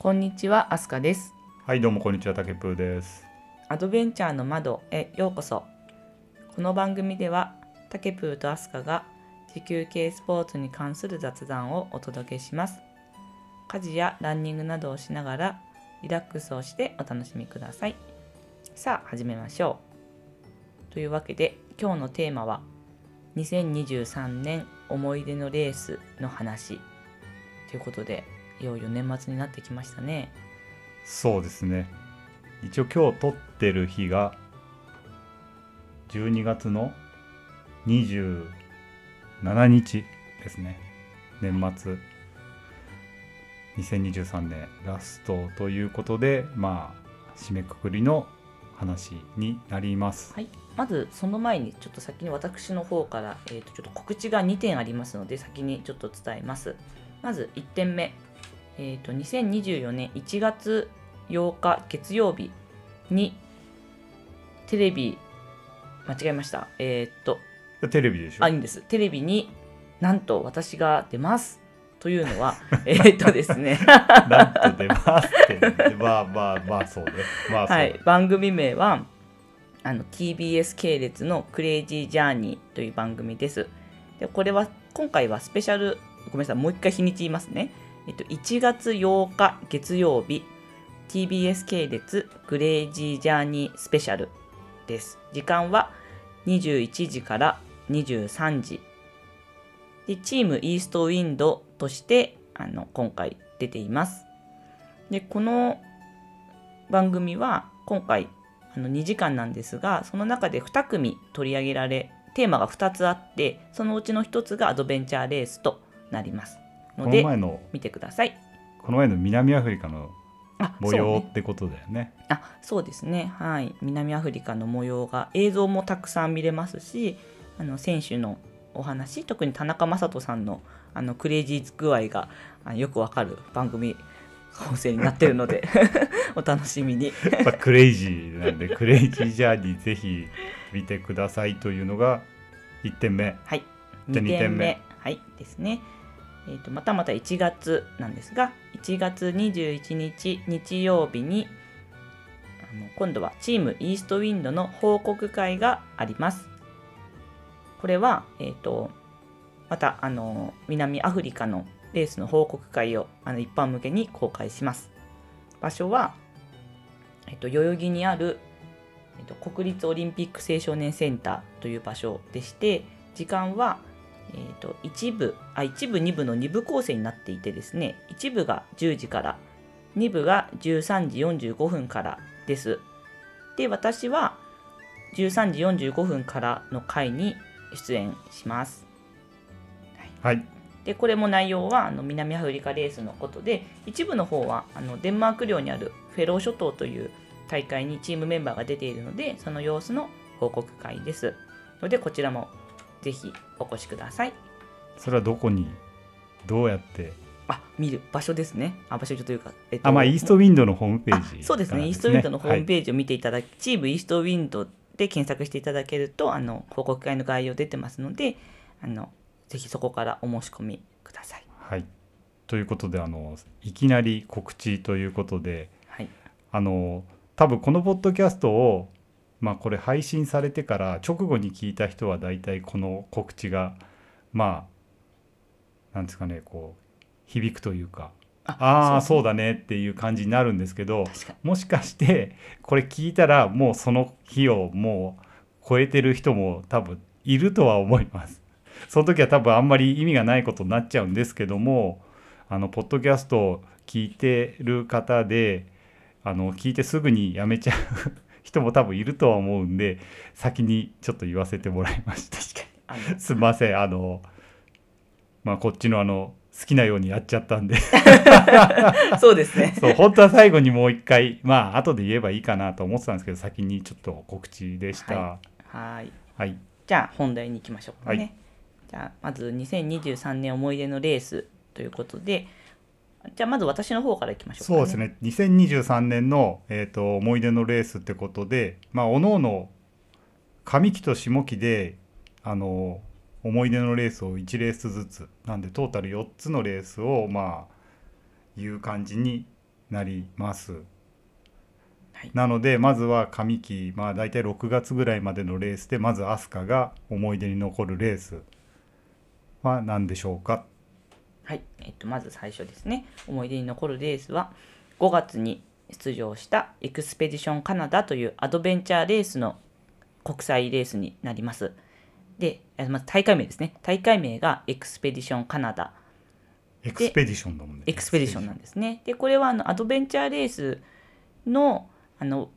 こんにちは、アスカです。はいどうもこんにちはたけぷーですアドベンチャーの窓へようこそ。この番組では、タケプーとアスカが地球系スポーツに関する雑談をお届けします。家事やランニングなどをしながらリラックスをしてお楽しみください。さあ、始めましょう。というわけで、今日のテーマは2023年思い出のレースの話ということで、いよいよ年末になってきましたね。そうですね。一応今日撮ってる日が12月の27日ですね。年末。2023年ラストということでまあ締めくくりの話になります。はい、まずその前にちょっと先に私の方から、えー、とちょっと告知が2点ありますので先にちょっと伝えます。まず1点目、えー、と2024年1月8日月曜日にテレビ間違えました。えっ、とテレビでしょ？あいいんです。テレビになんと私が出ます。というのは えっとですね。なんと出ますってまあまあまあそうね。まあそう、はい、番組名はあの TBS 系列の「クレイジージャーニー」という番組です。でこれは今回はスペシャルごめんなさい。もう一回日にち言いますね。えっと、1月8日月曜日 TBS 系列「クレイジージャーニースペシャル」です。時間は21時から23時でチームイーストウィンドとしてあの今回出ています。でこの番組は今回あの2時間なんですがその中で2組取り上げられテーマが2つあってそのうちの1つがアドベンチャーレースとなりますのでの前の見てください。この前の南アフリカのあ模様ってことだよね。あそうですね。はい。南アフリカの模様が映像もたくさん見れますしあの選手のお話特に田中将人さんのあのクレイジー具合があよくわかる番組構成になってるので お楽しみに。やっぱクレイジーなんでクレイジージャーニーぜひ見てくださいというのが1点目。はい、じゃあ2 2点目。点目。はい。ですね。えー、とまたまた1月なんですが1月21日日曜日にあの今度はチームイーストウィンドの報告会があります。これは、えー、とまたあの南アフリカのレースの報告会をあの一般向けに公開します。場所は、えー、と代々木にあるえっと、国立オリンピック青少年センターという場所でして時間は、えっと、一部あ一部二部の二部構成になっていてですね一部が10時から二部が13時45分からです。で私は13時45分からの回に出演します。はい。でこれも内容はあの南アフリカレースのことで一部の方はあのデンマーク領にあるフェロー諸島という大会にチームメンバーが出ているのでその様子の報告会です。のでこちらもぜひお越しください。それはどこにどうやって？あ見る場所ですね。あ場所というか、えっとあまあイーストウィンドのホームページあそうですね。イーストウィンドのホームーページを見ていただき、チームイーストウィンドで検索していただけるとあの報告会の概要出てますのであのぜひそこからお申し込みくださいはい、はい、ということであのいきなり告知ということではい。あの多分このポッドキャストをまあこれ配信されてから直後に聞いた人は大体この告知がまあなんですかねこう響くというかああそうだねっていう感じになるんですけどもしかしてこれ聞いたらもうその日をもう超えてる人も多分いるとは思います。その時は多分あんまり意味がないことになっちゃうんですけどもあのポッドキャストを聞いてる方であの聞いてすぐにやめちゃう人も多分いるとは思うんで先にちょっと言わせてもらいました。あの。すいません。あのまあこっちのあの好きなようにやっちゃったんで。そうですね。そう本当は最後にもう一回まあ後で言えばいいかなと思ってたんですけど先にちょっと告知でした。ははい。はい。じゃあ本題に行きましょうかね。はい。じゃあまず2023年思い出のレースということでじゃあまず私の方からいきましょうか、そうです。ね2023年の、えー、と思い出のレースってことでまあおのおの上期と下期であの思い出のレースを1レースずつなんでトータル4つのレースをまあいう感じになります。はいなのでまずは上期まあ大体6月ぐらいまでのレースでまず飛鳥が思い出に残るレースは何でしょうかはい、えっと、まず最初ですね。思い出に残るレースは5月に出場したエクスペディションカナダというアドベンチャーレースの国際レースになります。でえまず大会名ですね。大会名がエクスペディションカナダ。エクスペディションだもんね。エクスペディションなんですね。でこれはあのアドベンチャーレースのあの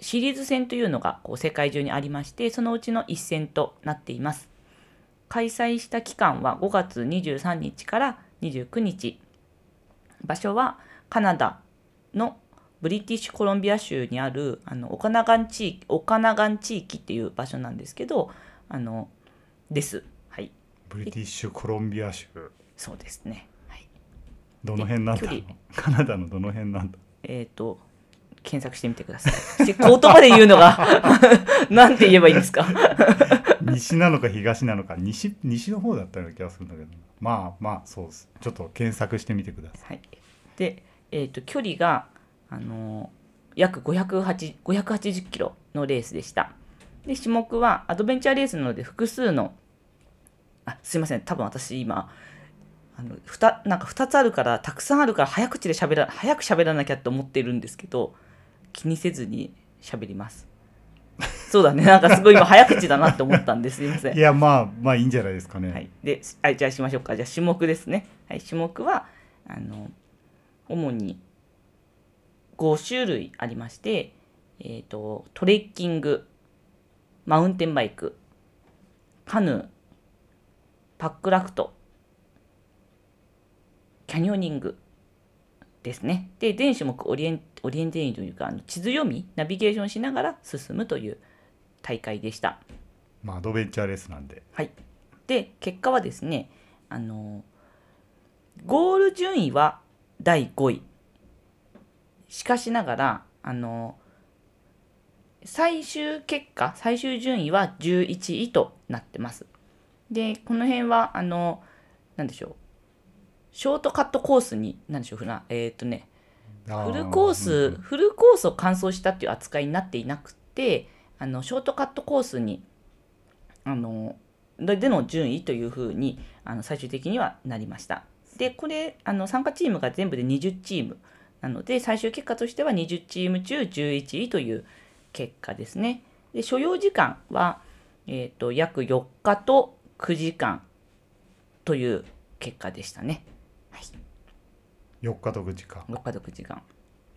シリーズ戦というのがこう世界中にありましてそのうちの一戦となっています開催した期間は5月23日から29日。場所はカナダのブリティッシュコロンビア州にあるあのオカナガン地域オカナガン地域っていう場所なんですけどあのです。はい。ブリティッシュコロンビア州。そうですね。はい。どの辺なんだ？カナダのどの辺なんだ？えっ、と検索してみてください。で言葉で言うのが なんて言えばいいんですか？西なのか東なのか西西の方だったような気がするんだけど。まあまあそうです。ちょっと検索してみてください。はい、で、えー、と距離が、あのー約508 580キロのレースでした。で種目はアドベンチャーレースなので複数のあすいません。多分私今あのふたなんか2つあるからたくさんあるから早口で喋ら早く喋らなきゃって思ってるんですけど気にせずに喋ります。そうだね。なんかすごい今早口だなって思ったんですすいません。い。やまあまあいいんじゃないですかね、はい、であじゃあしましょうか。じゃあ種目ですね、はい、種目はあの主に5種類ありまして、えー、とトレッキングマウンテンバイクカヌーパックラフトキャニオニングですね。で全種目オリエンオリエンテーリングというかあの地図読みナビゲーションしながら進むという大会でした。まあアドベンチャーレースなんで。はい、で結果はですねあのゴール順位は第5位。しかしながらあの最終結果最終順位は11位となってます。でこの辺はあの何でしょう。ショートカットコースに何でしょうふなえっ、とねフルコース、うんうんフルコースを完走したっていう扱いになっていなくてあのショートカットコースにあのででの順位というふうにあの最終的にはなりました。でこれあの参加チームが全部で20チームなので最終結果としては20チーム中11位という結果ですね。で所要時間は、えー、と約4日と9時間という結果でしたね。はい、4日と9時間。4日と9時間。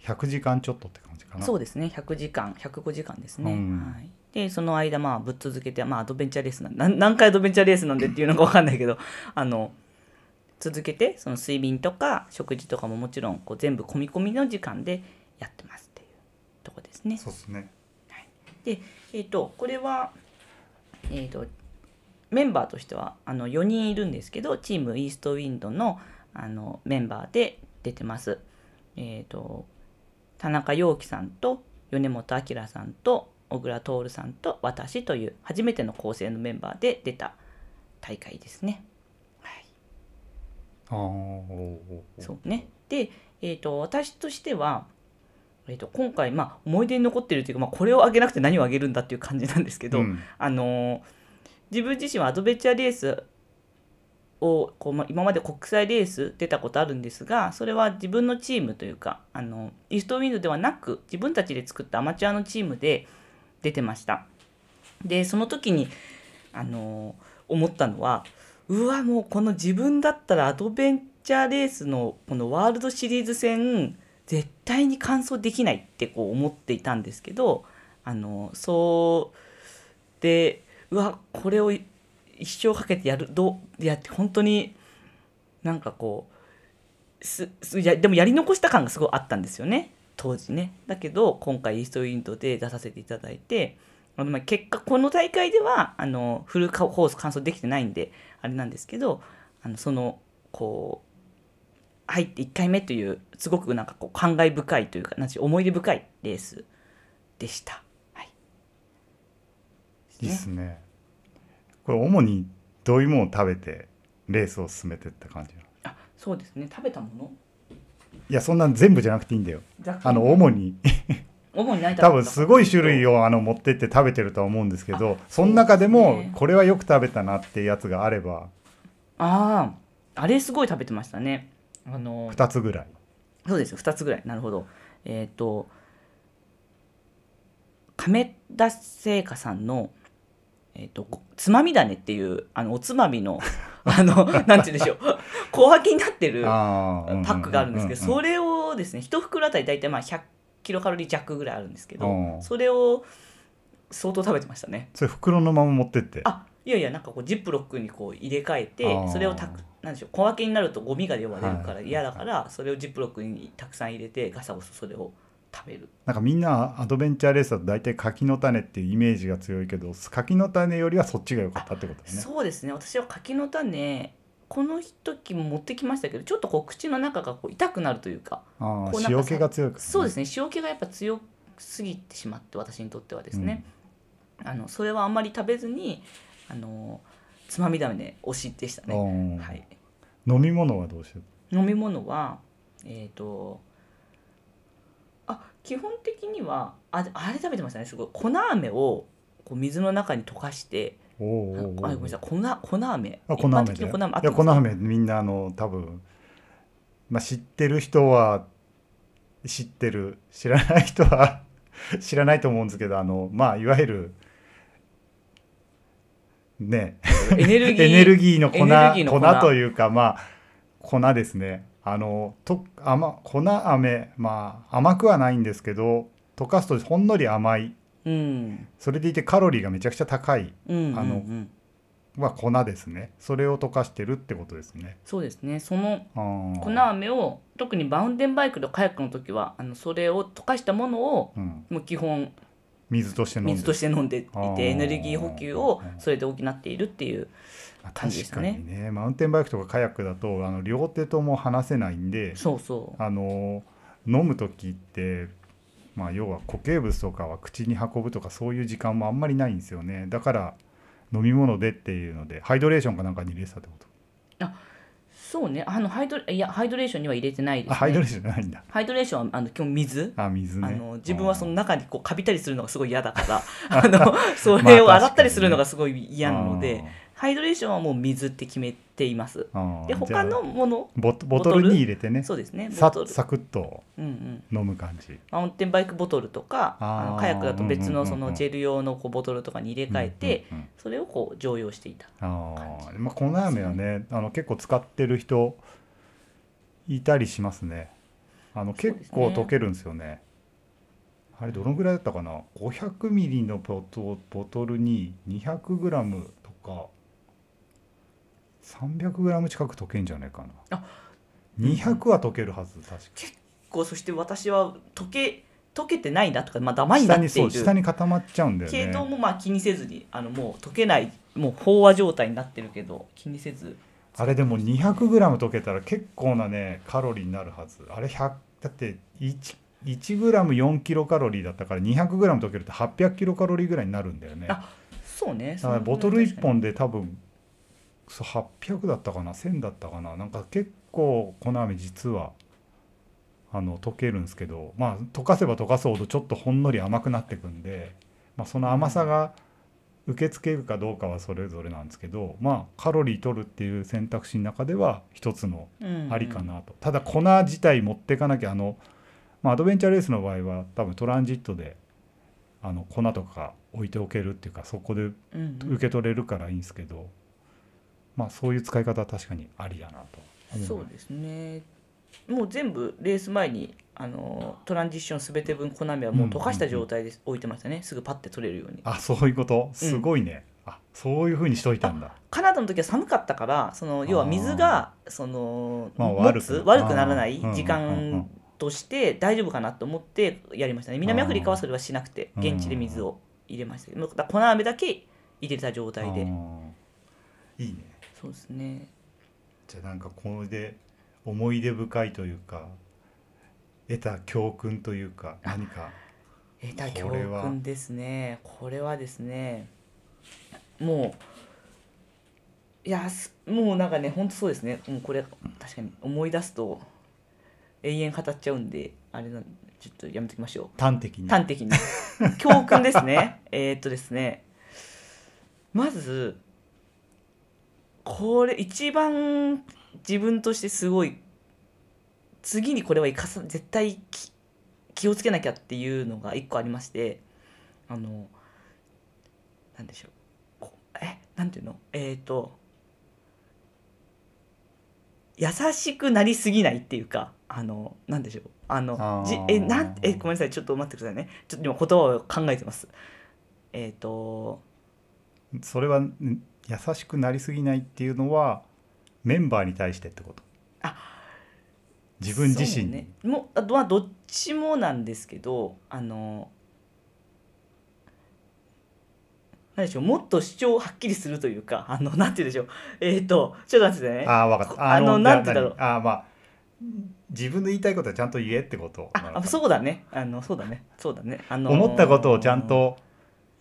100時間ちょっとって感じかな。そうですね。100時間。105時間ですね、うん。はい、でその間まあぶっ続けて、まあ、アドベンチャーレースなん何回アドベンチャーレースなんでっていうのか分かんないけど あの続けてその睡眠とか食事とかももちろんこう全部込み込みの時間でやってますっていうとこですね。そうですね。で、えー、とこれは、えー、とメンバーとしてはあの4人いるんですけどチームイーストウィンドのあのメンバーで出てます。えー、と田中陽樹さんと米本明さんと小倉徹さんと私という初めての構成のメンバーで出た大会ですね。はいあそうね。で、えー、と私としては、えー、と今回、まあ、思い出に残ってるというか、まあ、これをあげなくて何をあげるんだっていう感じなんですけど、うんあのー自分自身はアドベンチャーレースをこう、今まで国際レース出たことあるんですがそれは自分のチームというかあのイーストウィンドではなく自分たちで作ったアマチュアのチームで出てました。でその時にあの思ったのはうわもうこの自分だったらアドベンチャーレースのこのワールドシリーズ戦絶対に完走できないってこう思っていたんですけどあのそうでうわこれを一生かけてやるどうやって本当になんかこうすすやでもやり残した感がすごいあったんですよね。当時ね。だけど今回イーストウィンドで出させていただいてあのまあ結果この大会ではあのフルコース完走できてないんであれなんですけどあのそのこう入って1回目というすごくなんかこう感慨深いというかなん思い出深いレースでした。はい、いいっすね。これ主にどういうものを食べてレースを進めてった感じあそうですね。食べたもの？いやそんなん全部じゃなくていいんだよ。あの主に。主に多分すごい種類をあの持ってって食べてるとは思うんですけどその中でもこれはよく食べたなっていうやつがあれば。あああれすごい食べてましたね。あの2つぐらい。そうです2つぐらい。なるほど。えっ、と亀田製菓さんのえっ、とこつまみ種っていうあのおつまみの あのなんて言うんでしょう。小分けになってるパックがあるんですけど、それをですね一袋あたり大体まあ100キロカロリー弱ぐらいあるんですけど、うん。それを相当食べてましたね。それ袋のまま持ってって。あいやいやなんかこうジップロックにこう入れ替えあてー。それをたくなんでしょう小分けになるとゴミが出るから嫌だから、それをジップロックにたくさん入れてガサゴソそれを食べる。なんかみんなアドベンチャーレースだと大体柿の種っていうイメージが強いけど柿の種よりはそっちが良かったってことだよねそうですね。私は柿の種この時も持ってきましたけどちょっとこう口の中がこう痛くなるというかあこう塩気が強いから、ね、そうですね。塩気がやっぱ強すぎてしまって私にとってはですね、あのそれはあんまり食べずにあのつまみだめで推しでしたね、うんはい、飲み物はどうして飲み物はえっ、とあ基本的にはああれ食べてましたねすごい。粉飴をこう水の中に溶かしておおあおごめんなさい粉粉飴。あ粉飴で粉飴合いや粉飴みんなあの多分、まあ、知ってる人は知ってる知らない人は 知らないと思うんですけどあのまあいわゆるね。エネルギー エネルギーの粉エネルギーの粉。粉というかまあ粉ですねあのと甘粉飴まあ甘くはないんですけど溶かすとほんのり甘い。うん。それでいてカロリーがめちゃくちゃ高い。うんうんうん。あのは粉ですね。それを溶かしてるってことですね。そうですね。その粉飴を特にマウンテンバイクとカヤックの時はあのそれを溶かしたものをうん、もう基本水として飲んで。水として飲んでいてエネルギー補給をそれで補っているっていうまあ感じでしたね。確かにね。マウンテンバイクとかカヤックだとあの両手とも離せないんでそうそう。あの飲む時って、まあ、要は固形物とかは口に運ぶとかそういう時間もあんまりないんですよね。だから飲み物でっていうのでハイドレーションかなんかに入れてたってこと？そうね。あのハイドいやハイドレーションには入れてないです、ね、あハイドレーションじゃないんだ。ハイドレーションはあの基本水。あ水ね。あの自分はそのの中にこうカビたりするのがすごい嫌だから。あのそれを洗ったりするのがすごい嫌なので、ハイドレーションはもう水って決めています。で他のものボトルに入れてね。そうですねサクッとうんうん、飲む感じ。マウンテンバイクボトルとかあのカヤックだと別のそうんうんうんうんのジェル用のこうボトルとかに入れ替えて、うんうんうんそれをこう常用していた。ああ、まあ、粉飴はねあの結構使ってる人いたりしますね。あの結構溶けるんですよね。あれどのぐらいだったかな？500ミリのボトボトルに200グラムとか300グラム近く溶けんじゃないかな。あ200は溶けるはず確か。こうそして私は溶け溶けてないなとか、まあ、ダマになっている。下に固まっちゃうんだよね。けどもまあ気にせずにあのもう溶けないもう飽和状態になってるけど気にせず。あれでも200グラム溶けたら結構なねカロリーになるはず。あれ100だって1 1グラム4キロカロリーだったから200グラム溶けると800キロカロリーぐらいになるんだよね。あそうね。らボトル1本で多分800だったかな？1000だったかな？なんか結構粉飴実はあの溶けるんですけどまあ溶かせば溶かすほどちょっとほんのり甘くなってくんで、まあ、その甘さが受け付けるかどうかはそれぞれなんですけどまあカロリー取るっていう選択肢の中では一つのありかなと、ただ粉自体持っていかなきゃあの、まあ、アドベンチャーレースの場合は多分トランジットであの粉とか置いておけるっていうかそこでうんうん。受け取れるからいいんですけど、まあそういう使い方は確かにありだなと思そうですね。もう全部レース前にあのトランジッションすべて分粉飴はもう溶かした状態で置いてましたね、すぐパッて取れるように。あそういうこと？すごいね、あそういうふうにしといたんだ。カナダの時は寒かったからその要は水がその、まあ持悪くつ悪くならない時うんうんうん。う間んとして大丈夫かなと思ってやりましたね。南アフリカはそれはしなくて現地で水を入れましたけど。粉飴だけ入れた状態で。いいねそうですね。じゃあなんかこれで思い出深いというか得た教訓というか何か？得た教訓ですね。これはですねもういやすもうなんかね本当そうですね。もうこれ確かに思い出すと永遠語っちゃうんであれなんちょっとやめときましょう。端的に。端的に。教訓ですね。えーっとですね。まずこれ一番自分としてすごい次にこれは生かさ絶対き気をつけなきゃっていうのが一個ありましてあのなんでしょう。こえ？なんていうの？えーっと優しくなりすぎないっていうかあのなんでしょう。あのじえなんえごめんなさい。ちょっと待ってくださいね。ちょっと今言葉を考えてます。えっ、とそれはん優しくなりすぎないっていうのはメンバーに対してってこと？あ自分自身ね。もあとはどっちもなんですけどあの何でしょうもっと主張をはっきりするというかあのなんて言うんでしょう。えっ、とちょっと待ってね。ああ分かった。あのじゃなんて言うんだろう。何？ああまあ自分の言いたいことはちゃんと言えってことあそうだね。あのそうだね。そうだね。あのー。思ったことをちゃんと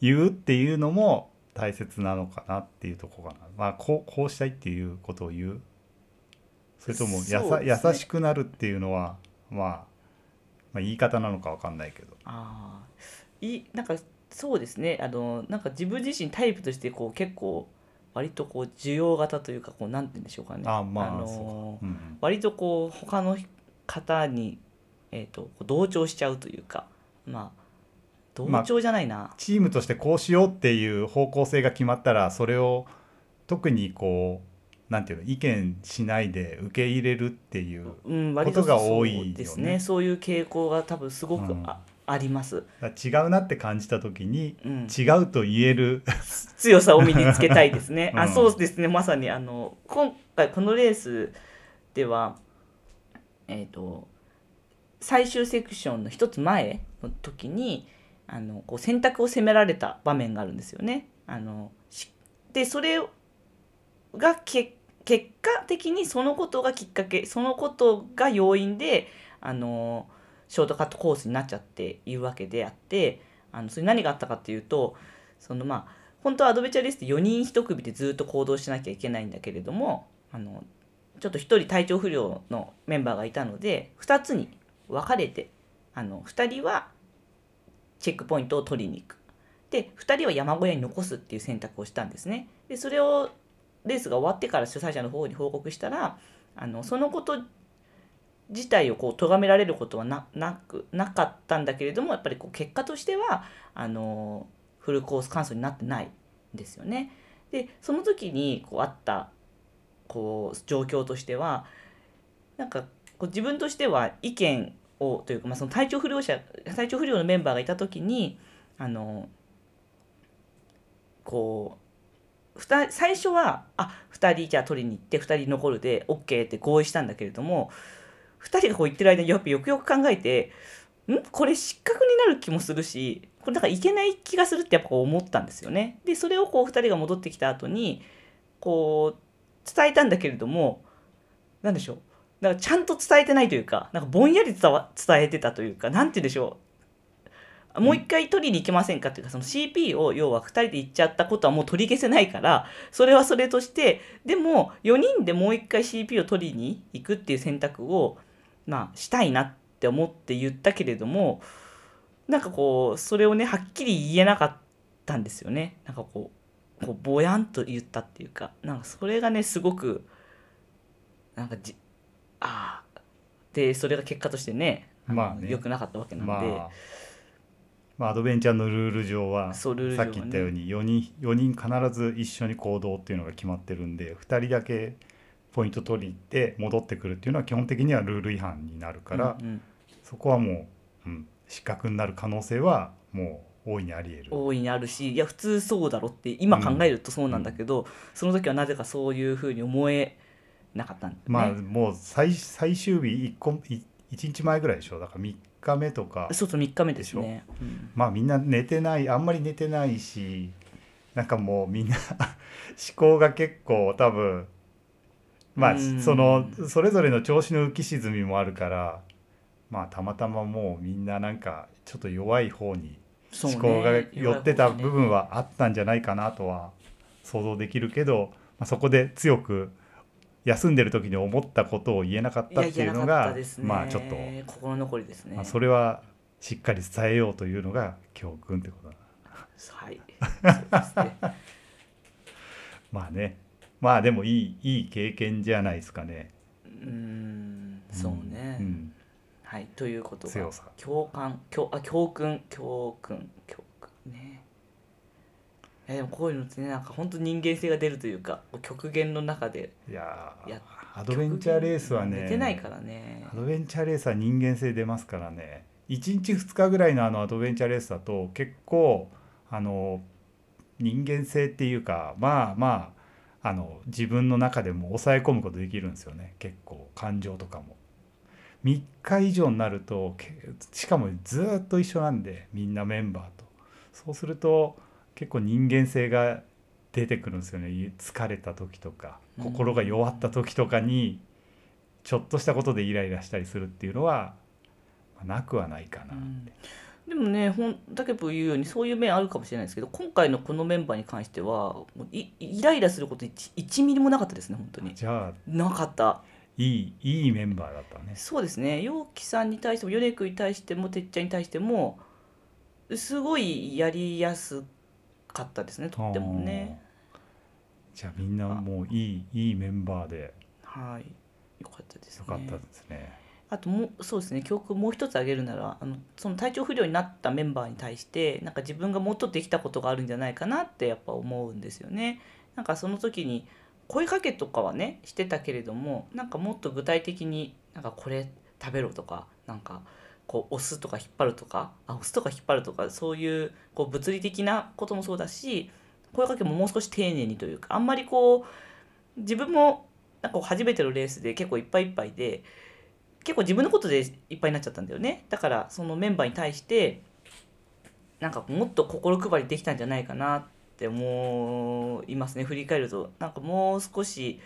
言うっていうのも大切なのかなっていうところかな。まあこうこうしたいっていうことを言う。それともやさ、ね優しくなるっていうのは、まあ、まあ言い方なのかわかんないけど。ああいなんかそうですね。あのなんか自分自身タイプとしてこう結構割とこう需要型というかこうなんて言うんでしょうかね。あまあのーそうん。割とこう他の方に、えー、とこう同調しちゃうというかまあ同調じゃないな、チームとしてこうしようっていう方向性が決まったらそれを特にこうなんていうの意見しないで受け入れるっていうことが多いよね。そうですね。そういう傾向が多分すごくうん。あ,、あります、違うなって感じた時にうん、違うと言える強さを身につけたいですね。うん。あそうですね。まさにあの今回このレースではえっ、と最終セクションの一つ前の時にあのこう選択を責められた場面があるんですよね。あのでそれが結果的にそのことがきっかけそのことが要因であのショートカットコースになっちゃっているわけであってあのそれ何があったかっていうとそのまあ本当はアドベチャーレースって4人1組でずっと行動しなきゃいけないんだけれどもあのちょっと1人体調不良のメンバーがいたので2つに分かれてあの2人はチェックポイントを取りに行くで2人は山小屋に残すっていう選択をしたんですねでそれをレースが終わってから主催者の方に報告したらあのそのこと自体をこう咎められることはななくなかったんだけれどもやっぱりこう結果としてはあのフルコース完走になってないんですよね。でその時にこうあったこう状況としてはなんかこう自分としては意見をというか、まあ、その体調不良者体調不良のメンバーがいた時にあのこう最初はあ2人じゃあ取りに行って2人残るで OK って合意したんだけれども2人がこう言ってる間にやっぱよくよく考えてん？これ失格になる気もするしこれだからいけない気がするってやっぱ思ったんですよね。でそれをこう2人が戻ってきた後にこう伝えたんだけれども何でしょう？だかちゃんと伝えてないというかなんかぼんやり伝えてたというかなんて言うんでしょう。もう一回取りに行けませんかっていうかその CP を要は2人で行っちゃったことはもう取り消せないからそれはそれとしてでも4人でもう一回 CP を取りに行くっていう選択をまあしたいなって思って言ったけれどもなんかこうそれをねはっきり言えなかったんですよね。なんかこうこうぼやんと言ったっていうかなんかそれがねすごくなんかじああでそれが結果としてねまあね。良くなかったわけなんで、まあ、まあアドベンチャーのルール上はそうルール上はね。さっき言ったように4人 ,4 人必ず一緒に行動っていうのが決まってるんで2人だけポイント取りに行って戻ってくるっていうのは基本的にはルール違反になるから、うんうん。そこはもう、うん、失格になる可能性はもう大いにあり得る。大いにあるしいや普通そうだろって今考えるとそうなんだけど、その時はなぜかそういうふうに思えなかったんだよね。まあもう最最終日 1, 個1日前ぐらいでしょ？だから3日目とか。そうそう3日目ですね。うん。まあみんな寝てないあんまり寝てないしなんかもうみんな 思考が結構多分まあうん。そのそれぞれの調子の浮き沈みもあるからまあたまたまもうみんななんかちょっと弱い方に思考が寄ってた部分ははあったんじゃないかなとは想像できるけど、まあ、そこで強く休んでる時に思ったことを言えなかったっていうのがまあちょっと、心残りですね、まあ、それはしっかり伝えようというのが教訓ってことだ。はい。まあね。まあでもいいいい経験じゃないですかね。うん。そうね、うん。はい。ということが強さ。共感。教あ教訓。教訓。教やでもこういうのってねなんか本当人間性が出るというか極限の中でいやーやアドベンチャーレースはね出てないからね。アドベンチャーレースは人間性出ますからね。1日2日ぐらいのあのアドベンチャーレースだと結構あの人間性っていうかまあまああの自分の中でも抑え込むことできるんですよね。結構感情とかも。3日以上になるとけしかもずっと一緒なんでみんなメンバーと。そうすると結構人間性が出てくるんですよね。疲れた時とかうん。心が弱った時とかにちょっとしたことでイライラしたりするっていうのはまあなくはないかな、うん。でもねほんだけど言うようにそういう面あるかもしれないですけど今回のこのメンバーに関してはいイライラすること 1, 1ミリもなかったですね本当に。じゃあなかった。いいいいメンバーだったね。そうですね。陽気さんに対しても米君に対してもてっちゃんに対してもすごいやりやすかったですねとってもね。じゃあみんなもういいいいメンバーで。はいよかったですね。よかったですね。あともうそうですね教訓もう一つ挙げるならあのその体調不良になったメンバーに対してなんか自分がもっとできたことがあるんじゃないかなってやっぱ思うんですよね。なんかその時に声かけとかはねしてたけれどもなんかもっと具体的になんかこれ食べろとかなんかこう押すとか引っ張るとかあ押すとか引っ張るとかそういうこう物理的なこともそうだし声かけももう少し丁寧にというかあんまりこう自分もなんか初めてのレースで結構いっぱいいっぱいで結構自分のことでいっぱいになっちゃったんだよね。だからそのメンバーに対してなんかもっと心配りできたんじゃないかなって思いますね。振り返るとなんかもう少し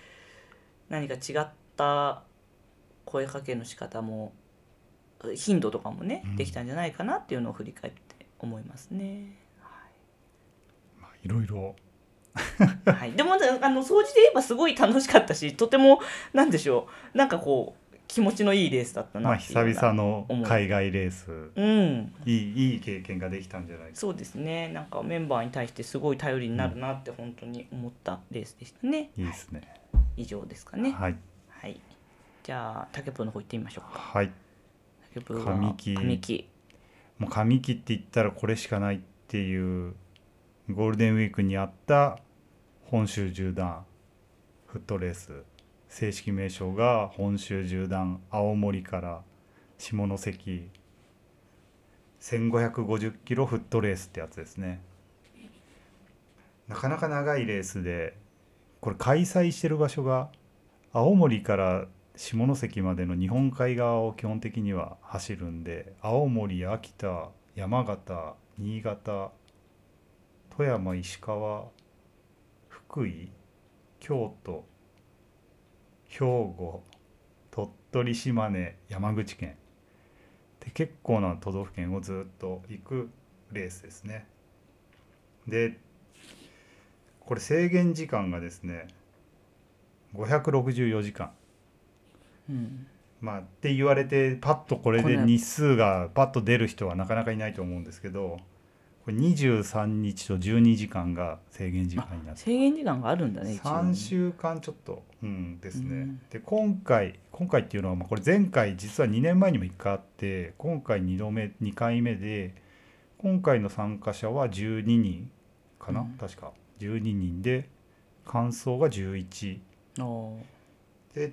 何か違った声かけの仕方も頻度とかもねうん。できたんじゃないかなっていうのを振り返って思いますね。まあいろいろはい、でもあの掃除で言えばすごい楽しかったしとてもなんでしょう。なんかこう気持ちのいいレースだったまあなっていうような久々の海外レース。うん。いいいい経験ができたんじゃないですか。そうですね。なんかメンバーに対してすごい頼りになるなって本当に思ったレースでしたね、いいですね。以上ですかね。はい。はい。じゃあ竹プーの方行ってみましょうか。はい神木神木もう上期って言ったらこれしかないっていうゴールデンウィークにあった本州縦断フットレース。正式名称が本州縦断青森から下関。1550キロフットレースってやつですね。なかなか長いレースでこれ開催してる場所が青森から下関までの日本海側を基本的には走るんで青森秋田山形新潟富山石川福井京都兵庫鳥取島根山口県で結構な都道府県をずっと行くレースですね。でこれ制限時間がですね564時間。うん。まあって言われてパッとこれで日数がパッと出る人はなかなかいないと思うんですけどこれ23日と12時間が制限時間になって。制限時間があるんだね一応3週間ちょっと、うん、ですね。うん。で今回今回っていうのはまあこれ前回実は2年前にも1回あって今回2度目2回目で今回の参加者は12人かな、うん。確か。12人で完走が11おー。で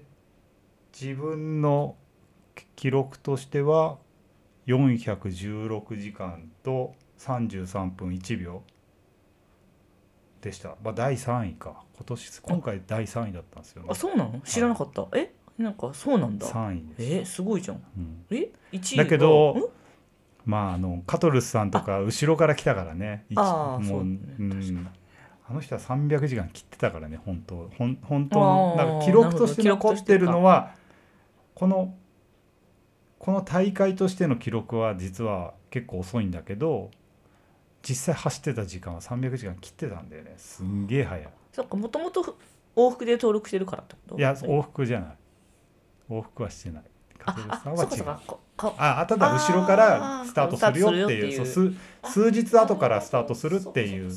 自分の記録としては416時間と33分1秒でした、まあ、第3位か。今年今回第3位だったんですよね。あそうなの？知らなかった？え？なんかそうなんだ。3位です、え？すごいじゃん。うん。え？1位だけどまああのカトルスさんとか後ろから来たからね。あーそううね。うん。確かに。あの人は300時間切ってたからね本当。ほん本当あのーなんか記録として残ってるのはこのこの大会としての記録は実は結構遅いんだけど実際走ってた時間は300時間切ってたんだよね。すんげえ早い。そっかもともと往復で登録してるからってこと？いや往復じゃない。往復はしてない。あ風あさんは違うそうかそうか。ここああただ後ろからスタートするよっていう。そう数数日後からスタートするっていう。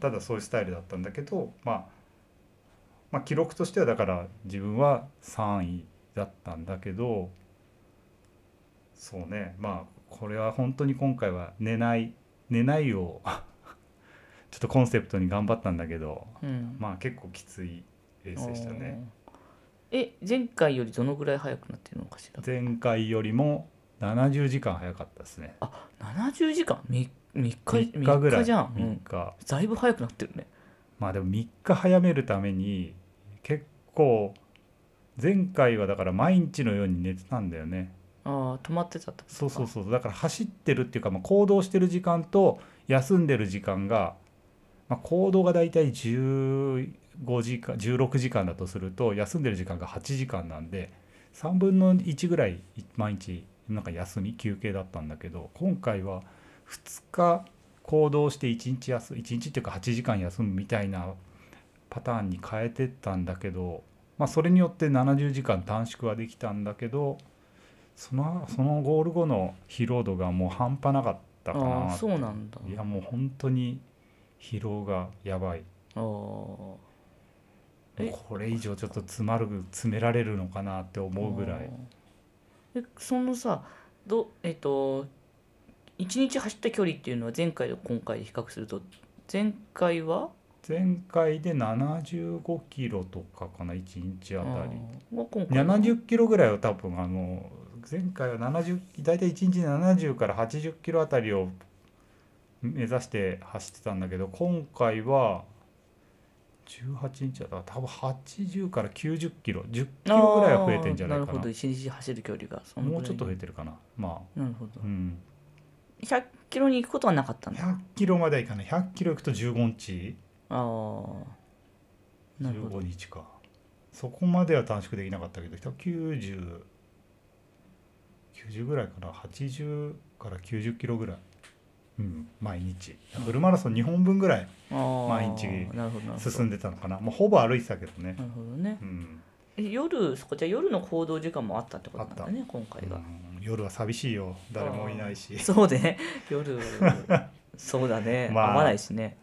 ただそういうスタイルだったんだけど、まあ、まあ記録としてはだから自分は3位だったんだけどそうねまあこれは本当に今回は寝ない寝ないを ちょっとコンセプトに頑張ったんだけどうん。まあ結構きついレースでしたね。え前回よりどのぐらい速くなってるのかしら？前回よりも70時間早かったですね。70時間？3, 3日3日ぐらい。じゃん、う3ん、日。だいぶ速くなってるね。まあでも3日早めるために結構前回はだから毎日のように寝てたんだよね。ああ止まってたってことか。そうそうそう。だから走ってるっていうか、まあ、行動してる時間と休んでる時間が、まあ、行動がだいたい15時間16時間だとすると休んでる時間が8時間なんで3分の1ぐらい毎日なんか休み休憩だったんだけど今回は2日行動して1日休む1日っていうか8時間休むみたいなパターンに変えてったんだけど、まあ、それによって70時間短縮はできたんだけどそのそのゴール後の疲労度がもう半端なかったかあな。あそうなんだ。いやもう本当に疲労がやばい。あこれ以上ちょっと詰まる詰められるのかなって思うぐらい。えそのさどえっと1日走った距離っていうのは前回と今回で比較すると前回は前回で75キロとかかな1日あたり。あー。今回は。70キロぐらいは多分あの前回は70大体1日70から80キロあたりを目指して走ってたんだけど今回は18日だ。から多分80から90キロ10キロぐらいは増えてんじゃないかな。なるほど。1日走る距離がもうちょっと増えてるかな。まなるほど。あうん。100キロに行くことはなかったんだ。あ100キロまではいかない。100キロ行くと15日あー。なるほど。15日か。そこまでは短縮できなかったけど9090ぐらいかな。80から90キロぐらい、うん、毎日。フルマラソン2本分ぐらい毎日進んでたのかな。もうほぼ歩いてたけどね。なるほどね。うん、え夜そこじゃあ夜の行動時間もあったってことなんだね今回が、うん。夜は寂しいよ。誰もいないし。そうね。夜。そうだね、まあ。合わないしね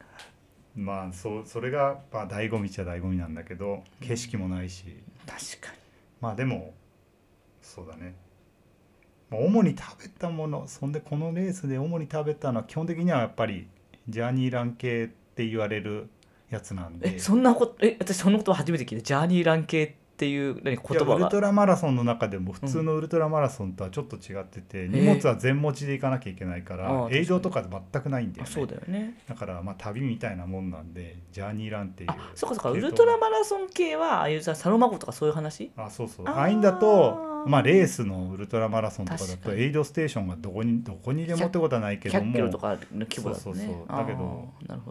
まあそうそれがまあ醍醐味っちゃ醍醐味なんだけど景色もないし。確かに。まあでもそうだね。まあ主に食べたものそんでこのレースで主に食べたのは基本的にはやっぱりジャーニーラン系って言われるやつなんで。えそんなことえ私そのこと初めて聞いた。ジャーニーラン系っていう何言いやウルトラマラソンの中でも普通のウルトラマラソンとはちょっと違ってて、ん荷物は全持ちで行かなきゃいけないから、ああ映像とか全くないんだよね。あそうだよね。だからまあ旅みたいなもんなんでジャーニーランっていうあそうかそうか。ウルトラマラソン系はああいうさサロマ湖とかそういう話？あそうそう。あー。ああいんだとまあレースのウルトラマラソンとかだとエイドステーションがどこにどこにでもってことはないけど100キロともかの規模だとそうそうねそう。だけど。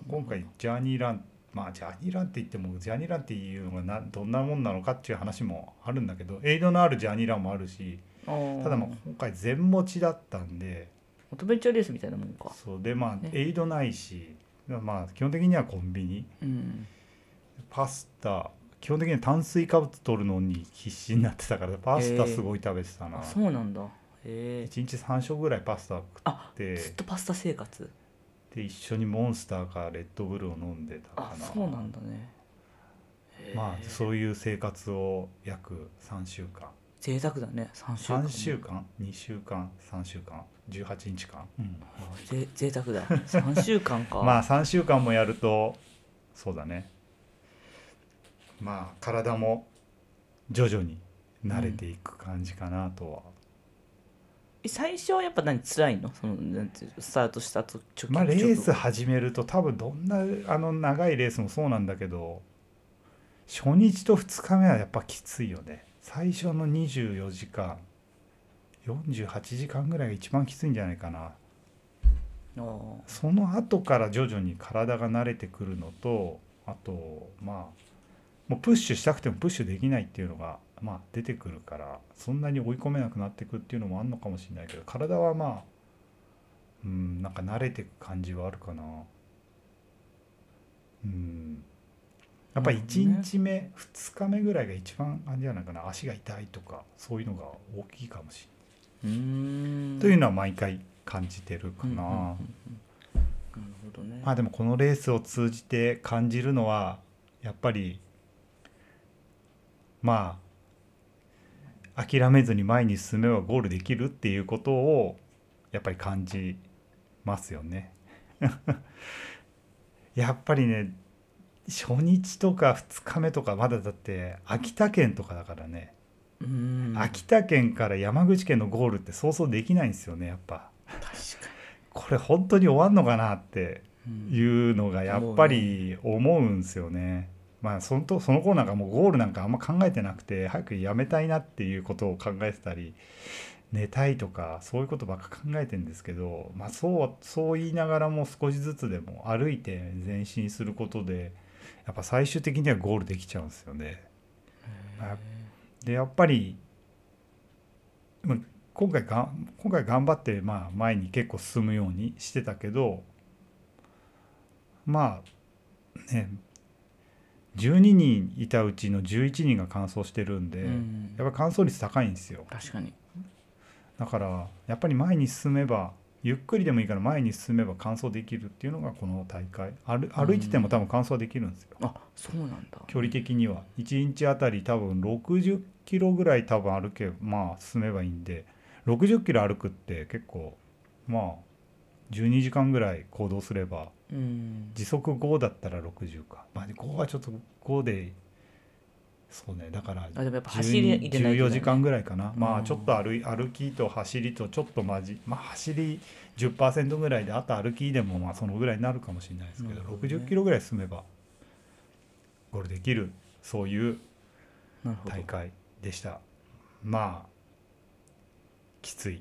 今回ジャーニーランまあジャーニーランって言ってもジャーニーランっていうのがなどんなもんなのかっていう話もあるんだけどエイドのあるジャーニーランもあるしただまあ今回全持ちだったんでアドベンチャーレースみたいなもんか。そうでまあね。エイドないしまあ基本的にはコンビニ。うん。パスタ基本的には炭水化物取るのに必死になってたからパスタすごい食べてたな、あそうなんだ。へえ1日3食ぐらいパスタ食っあてずっとパスタ生活で一緒にモンスターかレッドブルを飲んでたかあなそうなんだね。まあそういう生活を約3週間。贅沢だね。3週間。3週間？2週間？3週間？18日間、あぜ贅沢だ。3週間か。まあ3週間もやるとそうだね。まあ体も徐々に慣れていく感じかなとは、え最初はやっぱ何辛いの？そのなんていうスタートしたと直まあレース始めると多分どんなあの長いレースもそうなんだけど初日と2日目はやっぱきついよね。最初の24時間48時間ぐらいが一番きついんじゃないかな。その後から徐々に体が慣れてくるのとあとまあもうプッシュしたくてもプッシュできないっていうのがまあ出てくるからそんなに追い込めなくなってくっていうのもあるのかもしれないけど体はまあうんなんか慣れてく感じはあるかな。うん。やっぱり1なるほどね。日目、2日目ぐらいが一番あれじゃないかな。足が痛いとかそういうのが大きいかもしれんない、というのは毎回感じてるかな、うんうんうんうん。なるほどね。まあでもこのレースを通じて感じるのはやっぱりまあ諦めずに前に進めばゴールできるっていうことをやっぱり感じますよね。やっぱりね初日とか2日目とかまだだって秋田県とかだからね、秋田県から山口県のゴールって想像できないんですよねやっぱ。確かこれ本当に終わんのかなってに、いうのがやっぱり思うんですよね。まあそのとその頃なんかもうゴールなんかあんま考えてなくて早くやめたいなっていうことを考えてたり寝たいとかそういうことばっか考えてるんですけど、まあ、そうそう言いながらも少しずつでも歩いて前進することでやっぱ最終的にはゴールできちゃうんですよね。あでやっぱりまあ今回が今回頑張ってまあ前に結構進むようにしてたけどまあね12人いたうちの11人が完走してるんで、うん。やっぱ完走率高いんですよ。確かに。だからやっぱり前に進めばゆっくりでもいいから前に進めば完走できるっていうのがこの大会。歩歩いてても多分完走できるんですよ。あそうなんだ。距離的には。1日あたり多分60キロぐらい多分歩けばまあ進めばいいんで。60キロ歩くって結構まあ12時間ぐらい行動すればうん時速5だったら60か。まあ5はちょっと5でそうね。だからあでもやっぱ走り入れないといけない14時間ぐらいかな。まうん。あちょっと歩い歩きと走りとちょっとまじまあ走り10%ぐらいであと歩きでもまあそのぐらいになるかもしれないですけどどね。60キロぐらい進めばゴールできるそういう大会でした。まあきつい。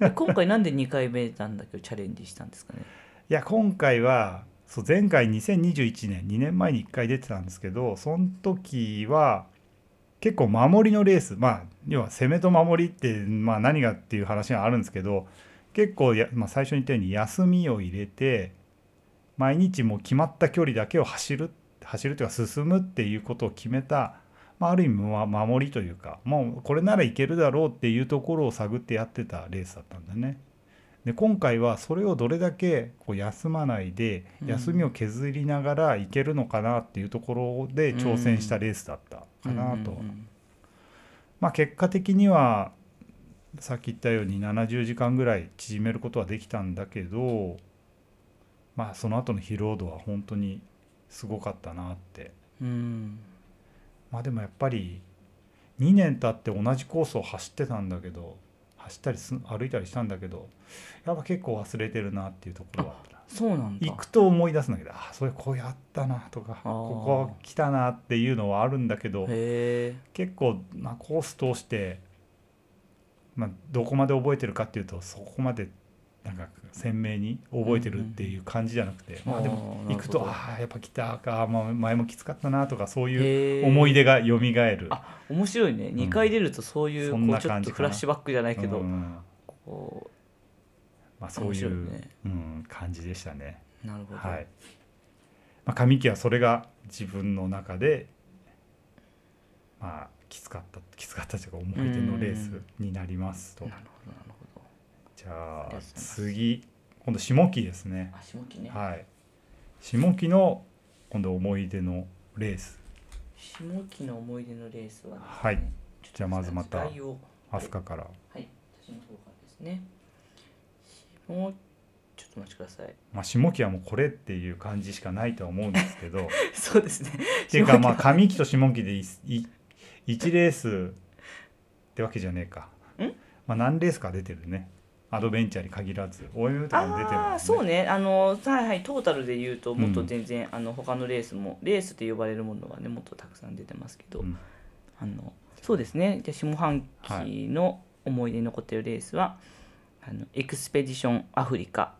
え今回なんで2回目なんだけ？どチャレンジしたんですかねいや今回はそう前回2021年2年前に1回出てたんですけどその時は結構守りのレースまあ要は攻めと守りって、まあ、何がっていう話があるんですけど結構や、まあ、最初に言ったように休みを入れて毎日もう決まった距離だけを走る走るというか進むっていうことを決めた、まあ、ある意味ま守りというかもうこれならいけるだろうっていうところを探ってやってたレースだったんだね。で今回はそれをどれだけこう休まないでうん。休みを削りながらいけるのかなっていうところで挑戦したレースだったかなと。まあ結果的にはさっき言ったように70時間ぐらい縮めることはできたんだけどまあその後の疲労度は本当にすごかったなって。うん。まあでもやっぱり2年経って同じコースを走ってたんだけど走ったりす歩いたりしたんだけどやっぱ結構忘れてるなっていうところはそうなんだ。行くと思い出すんだけどあそれこうやったなとかここ来たなっていうのはあるんだけど結構、まあ、コース通して、まあ、どこまで覚えてるかっていうとそこまでなんか鮮明に覚えてるっていう感じじゃなくて、まあでも行くとああやっぱ来たか、まあ、前もきつかったなとかそういう思い出が蘇る。あ面白いね。2回出るとそういうこうちょっとフラッシュバックじゃないけどうんこまあ、そうい、うね。うん、感じでしたね。うなるほど。はい。まあ、上木はそれが自分の中で、まあ、きつかったきつかったというか思い出のレースになりますと。な。るほどゃあ次今度下木ですね。あ下木ね。はい。下木の今度思い出のレース。下木の思い出のレースはねはい。じゃあまずまた飛鳥から。はい。私の方からですね。下ちょっとお待ちください。まあ、下木はもうこれっていう感じしかないとは思うんですけど。っ そうですね。ていうかまあ下上木と下木でいい1レースってわけじゃねえか。ん？まあ、何レースか出てるねアドベンチャーに限らず OM とかも出てるもんあねあそうね。あのはいはいトータルで言うともっとうん全然、あの他のレースもレースと呼ばれるものがねもっとたくさん出てますけど、うん。あのそうですね。じゃあ下半期の思い出に残っているレースは、あのエクスペディションアフリカ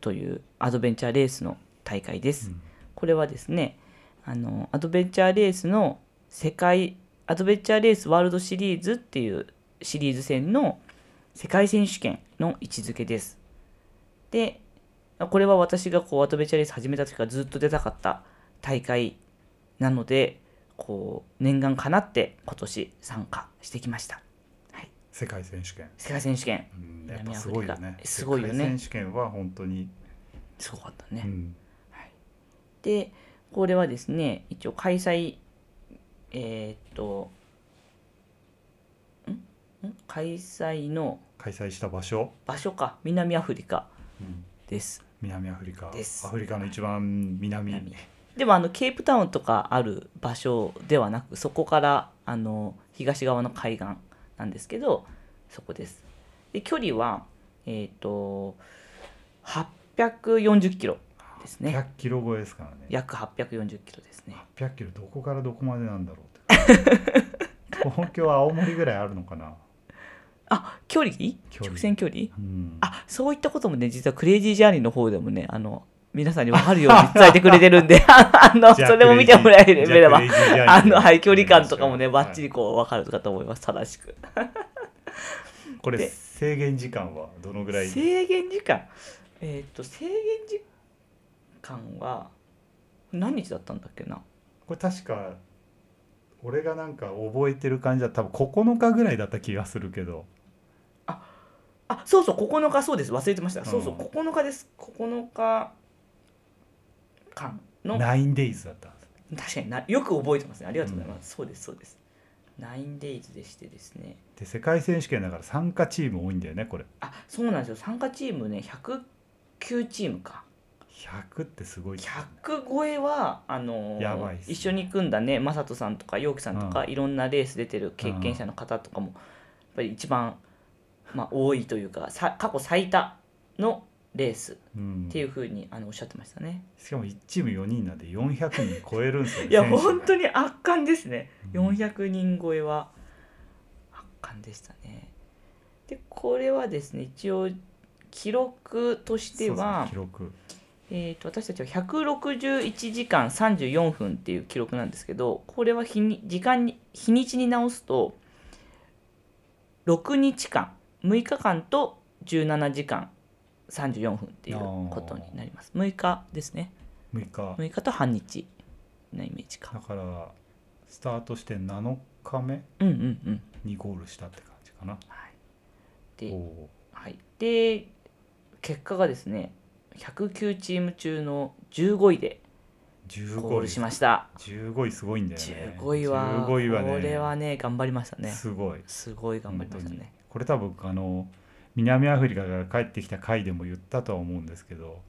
というアドベンチャーレースの大会です。うん。これはですねあのアドベンチャーレースの世界アドベンチャーレースワールドシリーズっていうシリーズ戦の世界選手権の位置づけです。でこれは私がこうアドベンチャーレース始めた時からずっと出たかった大会なのでこう念願かなって今年参加してきました。世界選手権、世界選手権。うん、やっぱすごいよね。すごいよね。世界選手権は本当に、すごかったね、うん、でこれはですね一応開催えーっと開催の開催した場所、場所か。南アフリカうん。です。南アフリカ。です。アフリカの一番南。南。でもあのケープタウンとかある場所ではなくそこからあの東側の海岸なんですけどそこです。で距離はえーっと840キロですね。100キロ超えですからね。約840キロですね。800キロどこからどこまでなんだろうって。東京青森ぐらいあるのかな、あ距離？距離。直線距離？うん、あそういったこともね実はクレイジージャーニーの方でもねあの皆さんに分かるように伝えてくれてるんであのそれも見てもらえればあのはい距離感とかもねはいバッチリこう分かるかと思います正しく。これで制限時間はどのぐらい？制限時間？えっ、と制限時間は何日だったんだっけな？これ確か俺がなんか覚えてる感じは多分9日ぐらいだった気がするけどあそうそう9日そうです。忘れてました、うん。そうそう9日です。9日間の。9 days だったんです。確かになよく覚えてますね。ありがとうございます、そうですそうです。9 days でしてですね。で世界選手権だから参加チーム多いんだよねこれ。あそうなんですよ。参加チームね109チームか。100ってすごいね。100超えはあのーやばいね。一緒に組んだね正人さんとか陽樹さんとか、いろんなレース出てる経験者の方とかもやっぱり一番、まあ、多いというかさ過去最多のレースうん。っていうふうにあのおっしゃってましたね。しかも1チーム4人なんで400人超えるんですよねいや本当に圧巻ですね、うん。400人超えは圧巻でしたね。でこれはですね一応記録としてはそうそう記録。えー、と私たちは161時間34分っていう記録なんですけどこれは日に時間に日にちに直すと6日間6日間と17時間34分っていうことになります。6日ですね。6日。6日と半日のイメージか。だからスタートして7日目うんうんうん。にゴールしたって感じかな。で,、おはい、で結果がですね109チーム中の15位でーゴールし15ました。位15位すごいんだよね。15位は15位はね。これはね頑張りましたね。すごい。すごい頑張りましたねこれ多分あの南アフリカから帰ってきた回でも言ったとは思うんですけど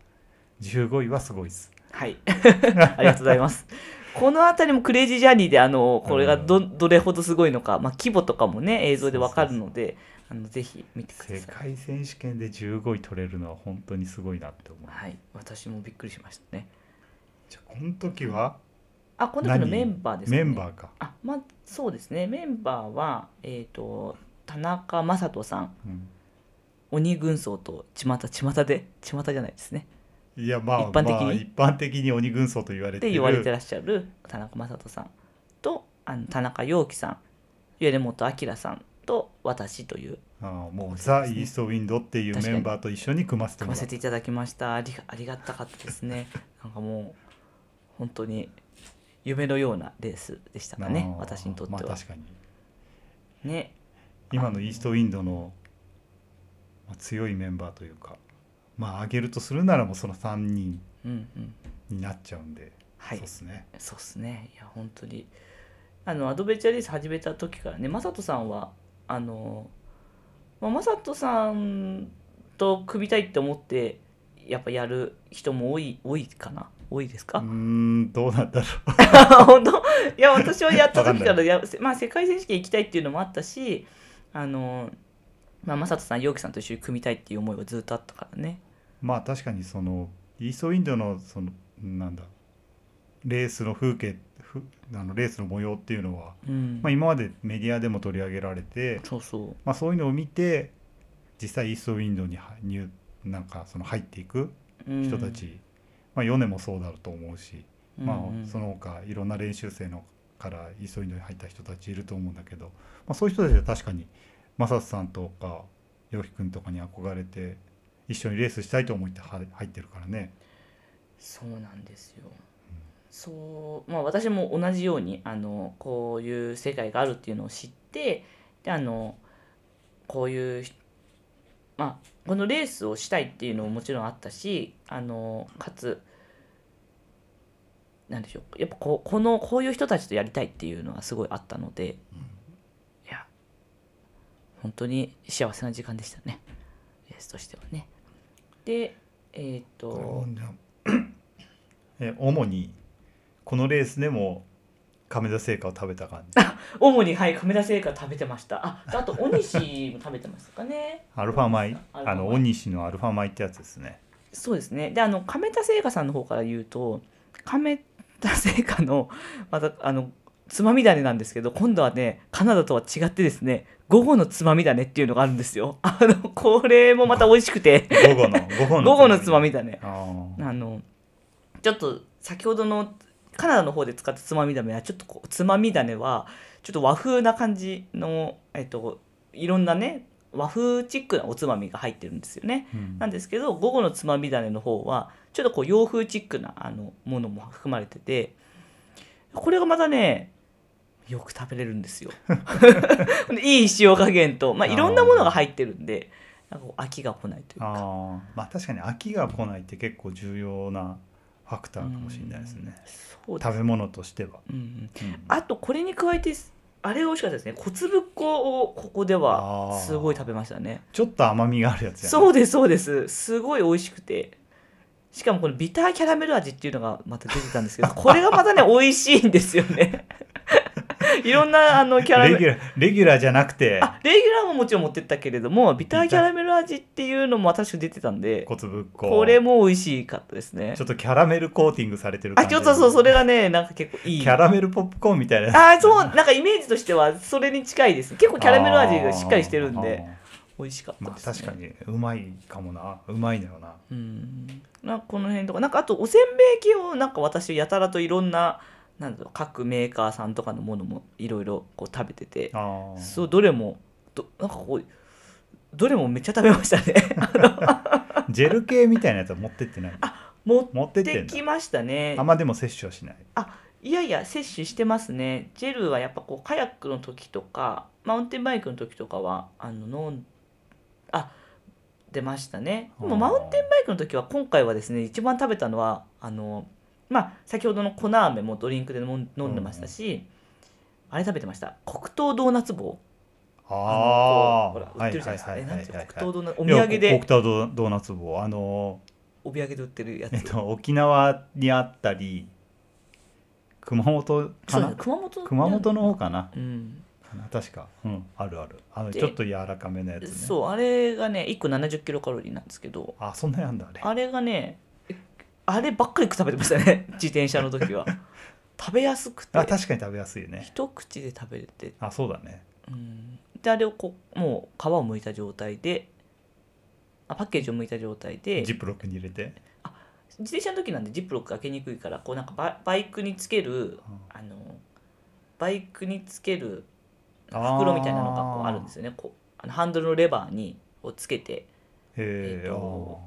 15位はすごいです。はい。ありがとうございます。この辺りもクレイジージャーニーであのこれがどどれほどすごいのか、まあ、規模とかもね映像でわかるのであのぜひ見てください。世界選手権で15位取れるのは本当にすごいなって思う。はい。私もびっくりしましたね。じゃあこの時は？あこの時のメンバーですね。メンバーか、あまあそうですね。メンバーはえっ、と田中将人さん。うん。鬼軍曹と巷巷で巷じゃないですね。いやまあ一般的に？まあ、一般的に鬼軍曹と言われてる。言われてらっしゃる田中将人さんとあの田中陽樹さん。米本明さんと私という。ああもうザ・イーストウィンドっていうメンバーと一緒に組ませて組ませていただきました。ありがありがたかったですね。なんかもう本当に夢のようなレースでしたかね。私にとっては、まあ確かに。ね今のイーストウィンドのまあ強いメンバーというかまあ上げるとするならもうその3人うんうん。になっちゃうんで、はい。そうですね。そうっすね。いや本当に。あのアドベンチャーレース始めた時からね雅人さんはあの、まあ、雅人さんと組みたいって思ってやっぱやる人も多い多いかな？多いですか、うーんどうなんだろ 本当？いや私はやった時かわらや、まあ、世界選手権行きたいっていうのもあったしあの、まあ、雅人さん陽樹さんと一緒に組みたいっていう思いはずっとあったからね。うまあ確かにそのイーストウィンドのそのなんだレースの風景ふあのレースの模様っていうのは、うん、まあ、今までメディアでも取り上げられて、そうそう。まあ、そういうのを見て実際イーストウィンドには入なんかその入っていくうん。人たち、まあ、米もそうだと思うし、まうんうん。あ、その他いろんな練習生のからイーストウィンドに入った人たちいると思うんだけど、まあ、そういう人たちは確かに正人さんとか陽樹君とかに憧れて一緒にレースしたいと思って入ってるからね。そうなんですよそうまあ私も同じようにあのこういう世界があるっていうのを知ってであのこういうまあこのレースをしたいっていうのももちろんあったしあのかつなんでしょうやっぱこうこのこういう人たちとやりたいっていうのがすごいあったので、いや本当に幸せな時間でしたね。レースとしてはね。でえっ、とえ主にこのレースでも亀田製菓を食べた感じ。主にはい亀田製菓食べてました。ああとお西も食べてましたかね。アルファ米。あの大西のアルファ米ってやつですね。そうですね。であの亀田製菓さんの方から言うと亀田製菓のまたあのつまみ種なんですけど今度はねカナダとは違ってですね午後のつまみ種っていうのがあるんですよ。あのこれもまた美味しくて。午後の午後のつまみ。種あのちょっと先ほどのカナダの方で使ったつまみ種はちょっとこうつまみ種はちょっと和風な感じの、えっと、いろんなね和風チックなおつまみが入ってるんですよね。うん。なんですけど午後のつまみ種の方はちょっとこう洋風チックなあのものも含まれててこれがまたねよく食べれるんですよ。いい塩加減と、まあ、いろんなものが入ってるんでなんか飽きが来ないというか。あー。まあ確かに飽きが来ないって結構重要なファクターかもしれないですね。そうです。食べ物としては、うんうん。うん。あとこれに加えてあれが美味しかったですね小粒っこをここではすごい食べましたね。ちょっと甘みがあるやつやね。そうですそうです。すごい美味しくてしかもこのビターキャラメル味っていうのがまた出てたんですけどこれがまたね 美味しいんですよね。いろんなあのキャラメル。レギュラーレギュラーじゃなくて。あレギュラーももちろん持ってったけれどもビターキャラメル味っていうのも私出てたんで小粒っここれも美味しかったですね。ちょっとキャラメルコーティングされてるあ感じ。ちょっとそうそれがねなんか結構いい。キャラメルポップコーンみたいな。あーそうなんかイメージとしてはそれに近いです。結構キャラメル味がしっかりしてるんで。あ美味しかったです、ね。確かにうまいかもな。うまいのよな。うん。なんかこの辺とか。なんかあとおせんべい系をなんか私やたらといろんななんだろう各メーカーさんとかのものもいろいろこう食べてて。そうどれもどなんかこうどれもめっちゃ食べましたね。ジェル系みたいなやつは持ってってない？持持っててきましたね。あんまでも摂取はしない。いやいや摂取してますね。ジェルはやっぱこうカヤックの時とかマウンテンバイクの時とかはあの飲んあ出ましたね。でもマウンテンバイクの時は今回はですね一番食べたのはあのまあ先ほどの粉飴もドリンクで飲んでましたし、あれ食べてました。黒糖ドーナツ棒。ああほら売ってるじゃないですか、えなんていうの黒糖ドーナツおお土産で。黒糖ドドーナツ棒。あのお土産で売ってるやつ、えっと沖縄にあったり熊本かな？熊本熊本の方かな？うんかな。確か。うん。あるある。あのでちょっと柔らかめのやつね。そうあれがね1個7 0キロカロリーなんですけど。あそんなやんだあれ。あれがねえあればっかり食べてましたね。自転車の時は。食べやすくて。あ確かに食べやすいね。一口で食べれて、あそうだね。うん、であれをこうもう皮を剥いた状態であパッケージを剥いた状態で。ジップロックに入れて。自転車の時なんでジップロック開けにくいからこうなんかババイクにつけるあのバイクにつける袋みたいなのがこうあるんですよね。こうあのハンドルのレバーにをつけてへええっと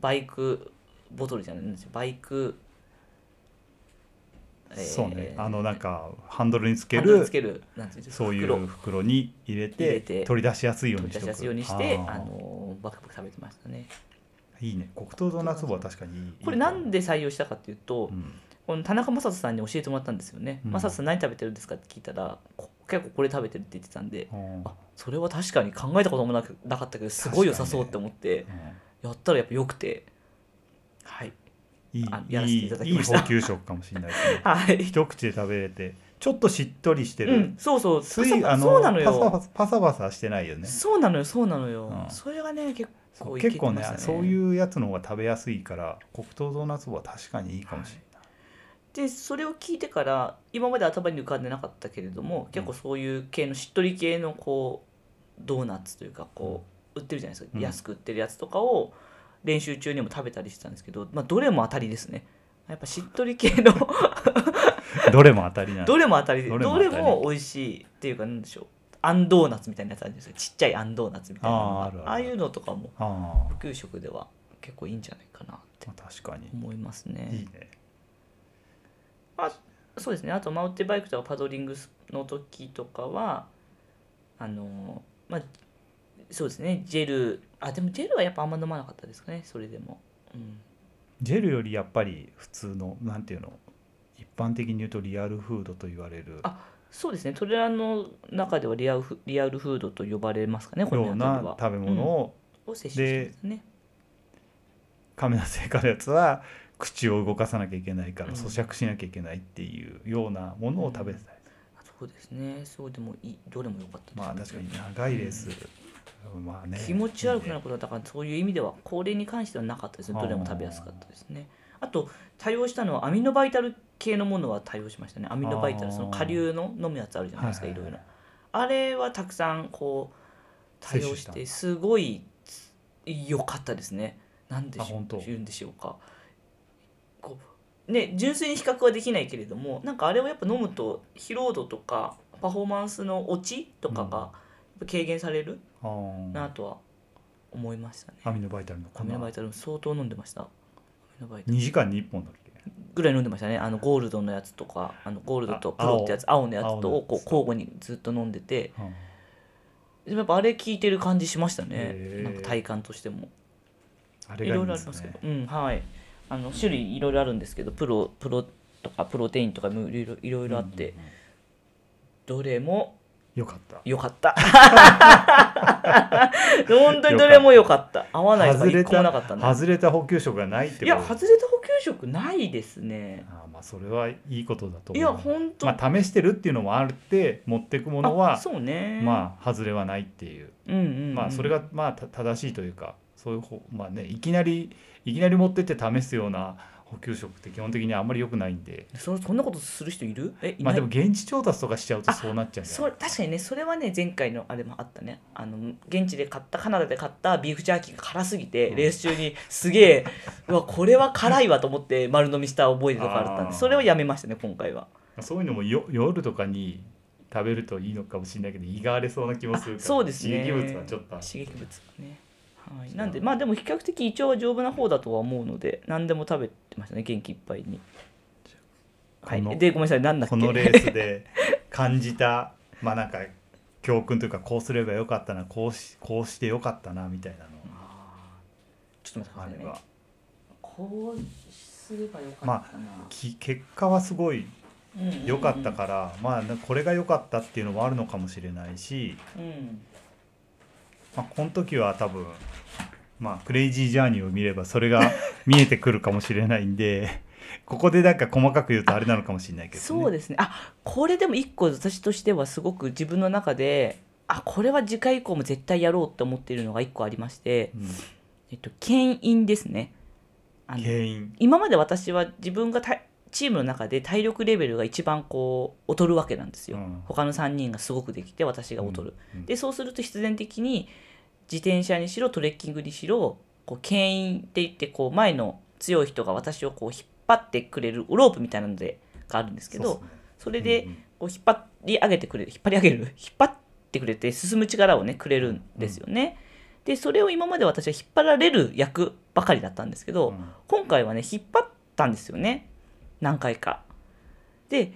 バイクボトルじゃないんですよ。バイク、えーそうね。あのなんかハンドルにつけるつけるなんていうんですかそうい袋う袋。に入れて取り出しやすいようにしとく。取り出しやすいようにしてあのバクバク食べてましたね。いいね。黒糖ドーナツ棒は確かにいいこれなんで採用したかっていうと、うん。この田中正人さんに教えてもらったんですよね「うん。正人さん何食べてるんですか?」って聞いたらこ結構これ食べてるって言ってたんでうん。あそれは確かに考えたこともなくなかったけどすごい良さそうって思って、うやったらやっぱ良くてはい。んいいあやらせていただきいいました。補給食かもしれないですね。はい、一口で食べれてちょっとしっとりしてる、うん、そうそう。パ水サあのそうなのパサよパサパサしてないよね。そうなのよそうなのよ、うん。それがね結構いけ結構ねそういうやつの方が食べやすいから黒糖ドーナツ棒は確かにいいかもしれない、でそれを聞いてから今まで頭に浮かんでなかったけれども結構そういう系のしっとり系のこうドーナツというかこう売ってるじゃないですか、うん。安く売ってるやつとかを練習中にも食べたりしてたんですけど、まあ、どれも当たりですね。やっぱしっとり系の どれも当たりなんどれも当たり。でどどれも美味しいっていうかなんでしょう。あんドーナツみたいなやつあるんですよちっちゃいあんドーナツみたいな。あーあるある。ああいうのとかもあ普及食では結構いいんじゃないかなってあ確かに。思いますね。いいねそうですね。あとマウンテンバイクとかパドリングの時とかはあのまあそうですね。ジェル。あでもジェルはやっぱあんま飲まなかったですかね。それでも、うん、ジェルよりやっぱり普通のなんていうの一般的に言うとリアルフードと言われる。あそうですね。トレランの中ではリアルフリアルフードと呼ばれますかねこのような食べ物をを摂取してますね。亀田製菓のやつは口を動かさなきゃいけないからうん。咀嚼しなきゃいけないっていうようなものを食べてたり、そうですね。そうでもいいどれも良かったです、ね、まあ確かに長いレース、まあね気持ち悪くなることはだからそういう意味ではこれに関してはなかったですね。どれも食べやすかったですね。あと対応したのはアミノバイタル系のものは対応しましたね。アミノバイタルその下流の飲むやつあるじゃないですか、はいいはいはい。ろいろ。あれはたくさんこう対応してすごい良かったですね。なんでしょう言うんでしょうかね純粋に比較はできないけれどもなんかあれをやっぱ飲むと疲労度とかパフォーマンスの落ちとかが軽減されるなとは思いましたね。アミノバイタルの粉アミノバイタル相当飲んでました。アミノバイタル。2時間に1本だっけぐらい飲んでましたね。あのゴールドのやつとか、あのゴールドとあ黒ってやつ、青のやつ青とをこう交互にずっと飲んでて、うん。でもやっぱあれ効いてる感じしましたね。なんか体感としても。あれがいろいろありますけど、うん、はい。あの種類いろいろあるんですけど、プロプロとかプロテインとかもいろいろいろいろあって、うんうんうんどれもよかった良かった。本当にどれも良かった。合わないとか一個も外れたなかったね。外れた補給食がないってこといや、外れた補給食ないですね。あーまあそれはいいことだと思ういや、本当。まあ試してるっていうのもあるって持ってくものあはそうね。まあ外れはないっていううんうんうん、まあそれがまあた正しいというかそういう方まあねいきなりいきなり持ってって試すような補給食って基本的にあんまり良くないんで。そそんなことする人いる？えいない？まあでも現地調達とかしちゃうとそうなっちゃうそう確かにねそれはね前回のあれもあったね。あの現地で買ったカナダで買ったビーフジャーキーが辛すぎて、うん。レース中にすげえうわこれは辛いわと思って丸飲みした覚えとかあったんでそれはやめましたね今回は。そういうのもよ夜とかに食べるといいのかもしれないけど胃が荒れそうな気もするから。そうですね。刺激物はちょっと刺激物がねはい、なんでまあでも比較的胃腸は丈夫な方だとは思うので何でも食べてましたね元気いっぱいに。はい。でごめんなさい何だっけ。このレースで感じたまあなんか教訓というかこうすればよかったなこうしこうしてよかったなみたいなの。ちょっと待ってくださいね。あればこうすればよかったな、まき結果はすごい良かったから、まあなこれが良かったっていうのもあるのかもしれないし、うんまあ、この時は多分まあクレイジージャーニーを見ればそれが 見えてくるかもしれないんでここでなんか細かく言うとあれなのかもしれないけど、ね、そうですね。あこれでも一個私としてはすごく自分の中であこれは次回以降も絶対やろうって思っているのが一個ありまして、うん、えっと、牽引ですね。あの今まで私は自分がたチームの中で体力レベルが一番こう劣るわけなんですよ、うん。他の3人がすごくできて私が劣る、うん。うん。でそうすると必然的に自転車にしろトレッキングにしろこう牽引って言ってこう前の強い人が私をこう引っ張ってくれるロープみたいなのでがあるんですけどね。それでうんうん。こう引っ張り上げてくれる引っ張り上げる引っ張ってくれて進む力をねくれるんですよね。でそれを今まで私は引っ張られる役ばかりだったんですけど、うん。今回はね引っ張ったんですよね何回か。で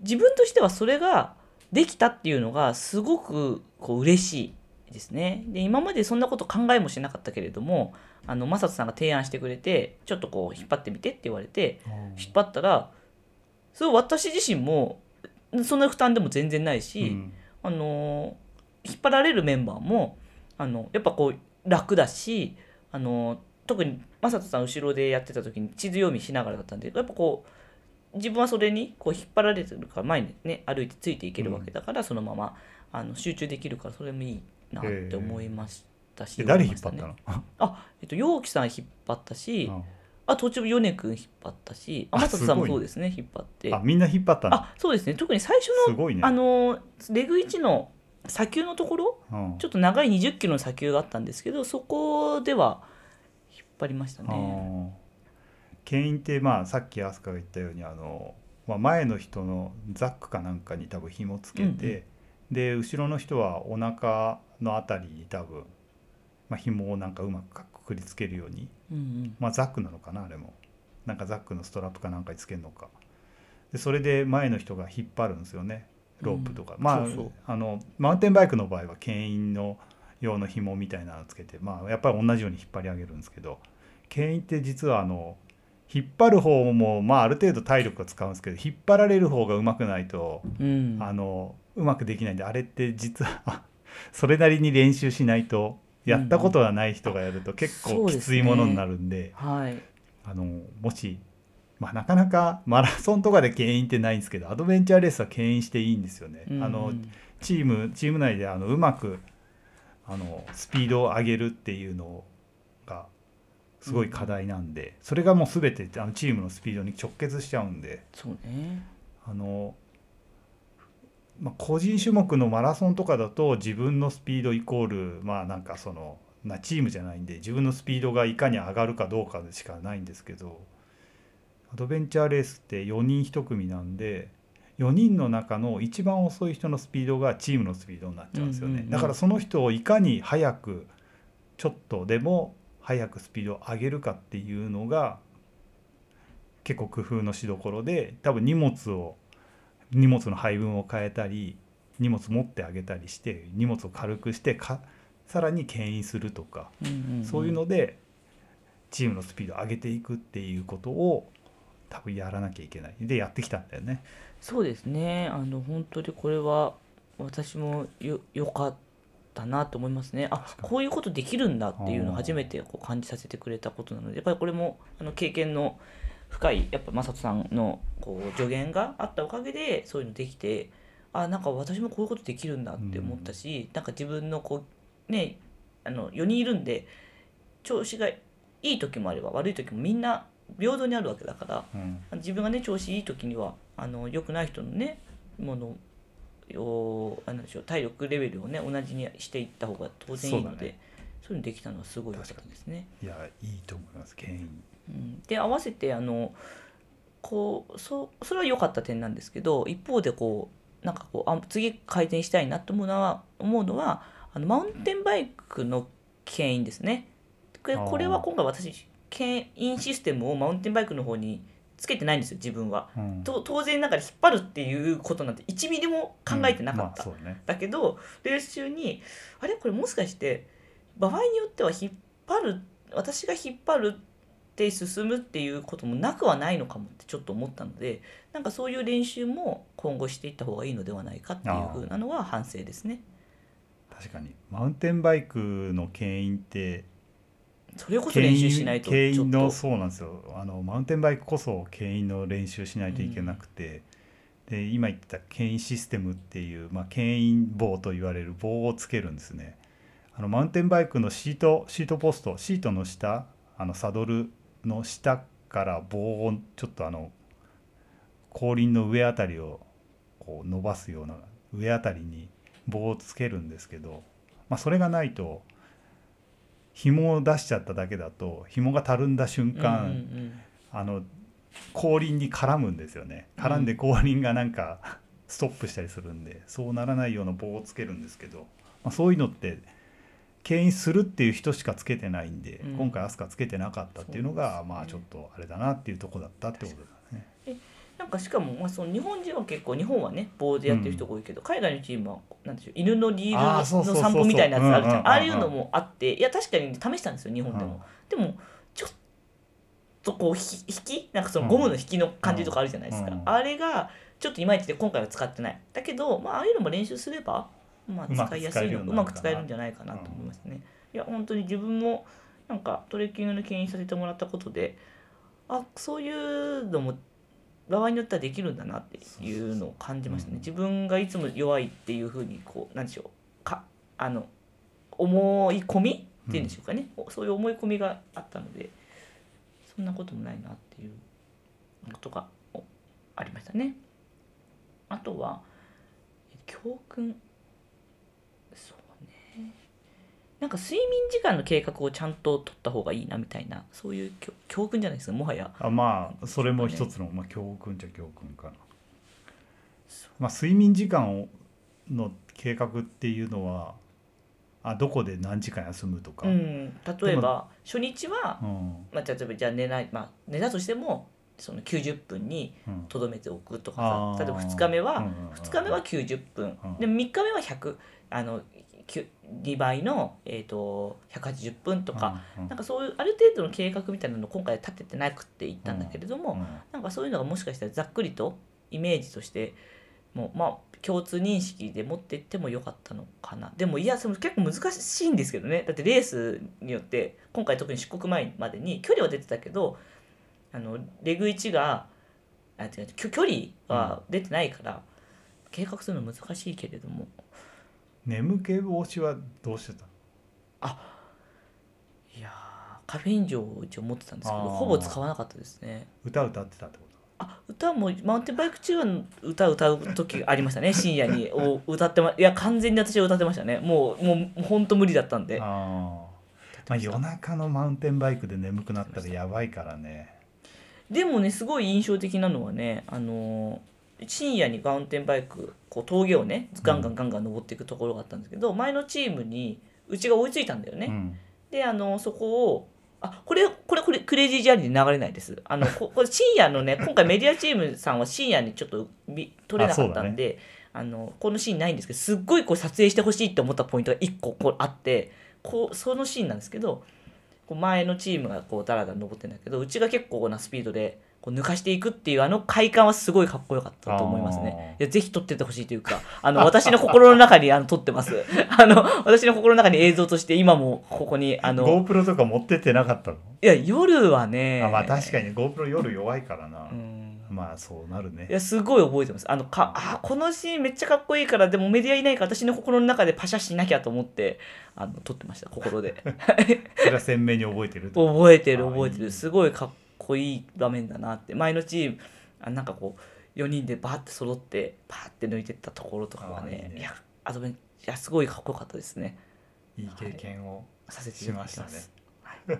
自分としてはそれができたっていうのがすごくこう嬉しいですね。で今までそんなこと考えもしなかったけれどもあの正人さんが提案してくれてちょっとこう引っ張ってみてって言われて引っ張ったらそれ私自身もそんな負担でも全然ないし、うんあの引っ張られるメンバーもあのやっぱこう楽だしあの特に正人さん後ろでやってた時に地図読みしながらだったんでやっぱこう自分はそれにこう引っ張られてるから前にね歩いてついていけるわけだから、そのままあの集中できるからそれもいいなって思いましたし、で誰引っ張ったの？あえっと陽気さん引っ張ったし、うん。あ途中米君引っ張ったしああ正人さんもそうですね引っ張って。あみんな引っ張ったの？あそうですね特に最初のね。あのレグ1の砂丘のところうん。ちょっと長い20キロの砂丘があったんですけどそこでは張りましたね。牽引ってまあさっき飛鳥が言ったようにあの、まあ、前の人のザックかなんかに多分紐つけて、うんうん。で後ろの人はお腹のあたりに多分、まあ、紐をなんかうまくくくりつけるように、うんうん。まあ、ザックなのかなあれも。なんかザックのストラップかなんかにつけるのか。でそれで前の人が引っ張るんですよね。ロープとか、まあそうそう。あのマウンテンバイクの場合は牽引の用の紐みたいなのつけて、まあ、やっぱり同じように引っ張り上げるんですけど牽引って実はあの引っ張る方も、まあ、ある程度体力が使うんですけど引っ張られる方がうまくないとうん。あのうまくできないんであれって実は それなりに練習しないとやったことがない人がやると結構きついものになるんで,、はい。あのもし、まあ、なかなかマラソンとかで牽引ってないんですけどアドベンチャーレースは牽引していいんですよね。あのうんチームチーム内であのうまくあのスピードを上げるっていうのがすごい課題なんで、それがもう全てあのチームのスピードに直結しちゃうんで。そうねあの、まあ、個人種目のマラソンとかだと自分のスピードイコールまあなんかそのなチームじゃないんで自分のスピードがいかに上がるかどうかでしかないんですけどアドベンチャーレースって4人1組なんで4人の中の一番遅い人のスピードがチームのスピードになっちゃうんですよね、うんうんうん。だからその人をいかに早くちょっとでも早くスピードを上げるかっていうのが結構工夫のしどころで多分荷物を荷物の配分を変えたり荷物持ってあげたりして荷物を軽くしてかさらに牽引するとか、うんうんうん。そういうのでチームのスピードを上げていくっていうことを多分やらなきゃいけない。でやってきたんだよね。そうですね。あの本当にこれは私もよよかったなと思いますね。あこういうことできるんだっていうのを初めてこう感じさせてくれたことなのでやっぱりこれもあの経験の深いやっぱ正人さんのこう助言があったおかげでそういうのできてあなんか私もこういうことできるんだって思ったし、なんか自分のこうねあの4人いるんで調子がいい時もあれば悪い時もみんな平等にあるわけだからうん自分がね調子いい時にはあの良くない人のねものをあなんでしょう体力レベルをね同じにしていった方が当然いいのでそう,、ねいうのできたのはすごい良かったですね。いやいいと思います牽引。うん、で合わせてあのこうそそれは良かった点なんですけど一方でこうなんかこうあ次改善したいなと思うのは思うのはあのマウンテンバイクの牽引ですね。これは今回私牽引システムをマウンテンバイクの方につけてないんですよ自分は。うん。と当然ながら引っ張るっていうことなんて1ミリも考えてなかった、うん。まあね。だけどレース中にあれ？これもしかして場合によっては引っ張る私が引っ張るって進むっていうこともなくはないのかもってちょっと思ったのでなんかそういう練習も今後していった方がいいのではないかっていうふうなのは反省ですね。確かに。マウンテンバイクの牽引ってそれこそ練習しないと牽引ちょっと。のそうなんですよ。あのマウンテンバイクこそ牽引の練習しないといけなくて、で今言ってた牽引システムっていう、まあ、牽引棒と言われる棒をつけるんですね。あのマウンテンバイクのシートシートポストシートの下あのサドルの下から棒をちょっとあの後輪の上あたりをこう伸ばすような上あたりに棒をつけるんですけど、まあ、それがないと紐を出しちゃっただけだと紐がたるんだ瞬間、うんうんあの後輪に絡むんですよね。絡んで後輪がなんかストップしたりするんでそうならないような棒をつけるんですけど、まあ、そういうのって牽引するっていう人しかつけてないんで、うん。今回飛鳥つけてなかったっていうのがまあちょっとあれだなっていうとこだったってことだね。なんかしかも、まあ、その日本人は結構日本はね棒でやってる人が多いけど、海外のチームはなんでしょう犬のリールの散歩みたいなやつあるじゃうんああいうのもあっていや確かに試したんですよ日本でも、でもちょっとこうひ引きなんかそのゴムの引きの感じとかあるじゃないですか、あれがちょっといまいちで今回は使ってない。だけど、まあ、ああいうのも練習すれば、まあ、使いやすいのうまく使えるんじゃないかなと思いますね、いや本当に自分もなんかトレッキングの牽引させてもらったことであそういうのも場合によってはできるんだなっていうのを感じましたね。うん自分がいつも弱いっていうふうにこうなんでしょうかあの思い込みっていうんでしょうかね、そういう思い込みがあったのでそんなこともないなっていうことがおありましたね。あとはえ教訓そうねなんか睡眠時間の計画をちゃんと取った方がいいなみたいなそういう教教訓じゃないですかもはや。あまあそれも一つの、まあ、教訓じゃ教訓かな。まあ、睡眠時間をの計画っていうのはあどこで何時間休むとか、うん、例えば初日は、うん。まあ、例えばじゃあ寝ない、まあ、寝たとしてもその90分にうん。とどめておくとかあー。さ例えば2日目は、うんうんうん2日目は90分、うん。で3日目は100あのき2倍の、えー、と180分とか、うんうん。なんかそういうある程度の計画みたいなのを今回立ててなくって言ったんだけれども、うんなんかそういうのがもしかしたらざっくりとイメージとしてもうまあ共通認識で持っていってもよかったのかな。でもいやその結構難しいんですけどね。だってレースによって今回特に出国前までに距離は出てたけどあのレグ1があ違う距距離は出てないから、計画するの難しいけれども眠気防止はどうしてたいやーカフェイン錠を一応持ってたんですけどあー。ほぼ使わなかったですね。歌歌ってたってこと？あ歌もマウンテンバイク中は歌歌う時ありましたね 深夜に。お歌ってまいや完全に私は歌ってましたね。もうもう本当無理だったんで。ああまあ夜中のマウンテンバイクで眠くなったらやばいからね。でもねすごい印象的なのはねあのー深夜にマウンテンバイクこう峠をねガンガンガンガン登っていくところがあったんですけど、前のチームにうちが追いついたんだよね、うん。であのそこをあこれこれこれクレイジージャーニーで流れないです。あのこ これ深夜のね今回メディアチームさんは深夜にちょっとみ撮れなかったんであ、のこのシーンないんですけどすっごいこう撮影してほしいって思ったポイントが1個こうあってこうそのシーンなんですけどこう前のチームがこうダラダラ登ってるんだけどうちが結構なスピードでこう抜かしていくっていうあの快感はすごいかっこよかったと思いますね。いやぜひ撮っててほしいというかあの私の心の中にあの撮ってます。あの私の心の中に映像として今もここにあの GoPro とか持ってってなかったの、いや夜はねあまあ確かに GoPro 夜弱いからな、うん。まあそうなるね。いやすごい覚えてます。あのかあこのシーンめっちゃかっこいいからでもメディアいないから私の心の中でパシャしなきゃと思ってあの撮ってました。心で。それは鮮明に覚えてると？覚えてるあ覚えてる。すごいかっこいい場面だなって。前のチームあなんかこう4人でバーって揃ってパーって抜いてったところとかはねね。いやアドベンいやすごいかっこよかったですね。いい経験をさせてい。ただきましす。はい。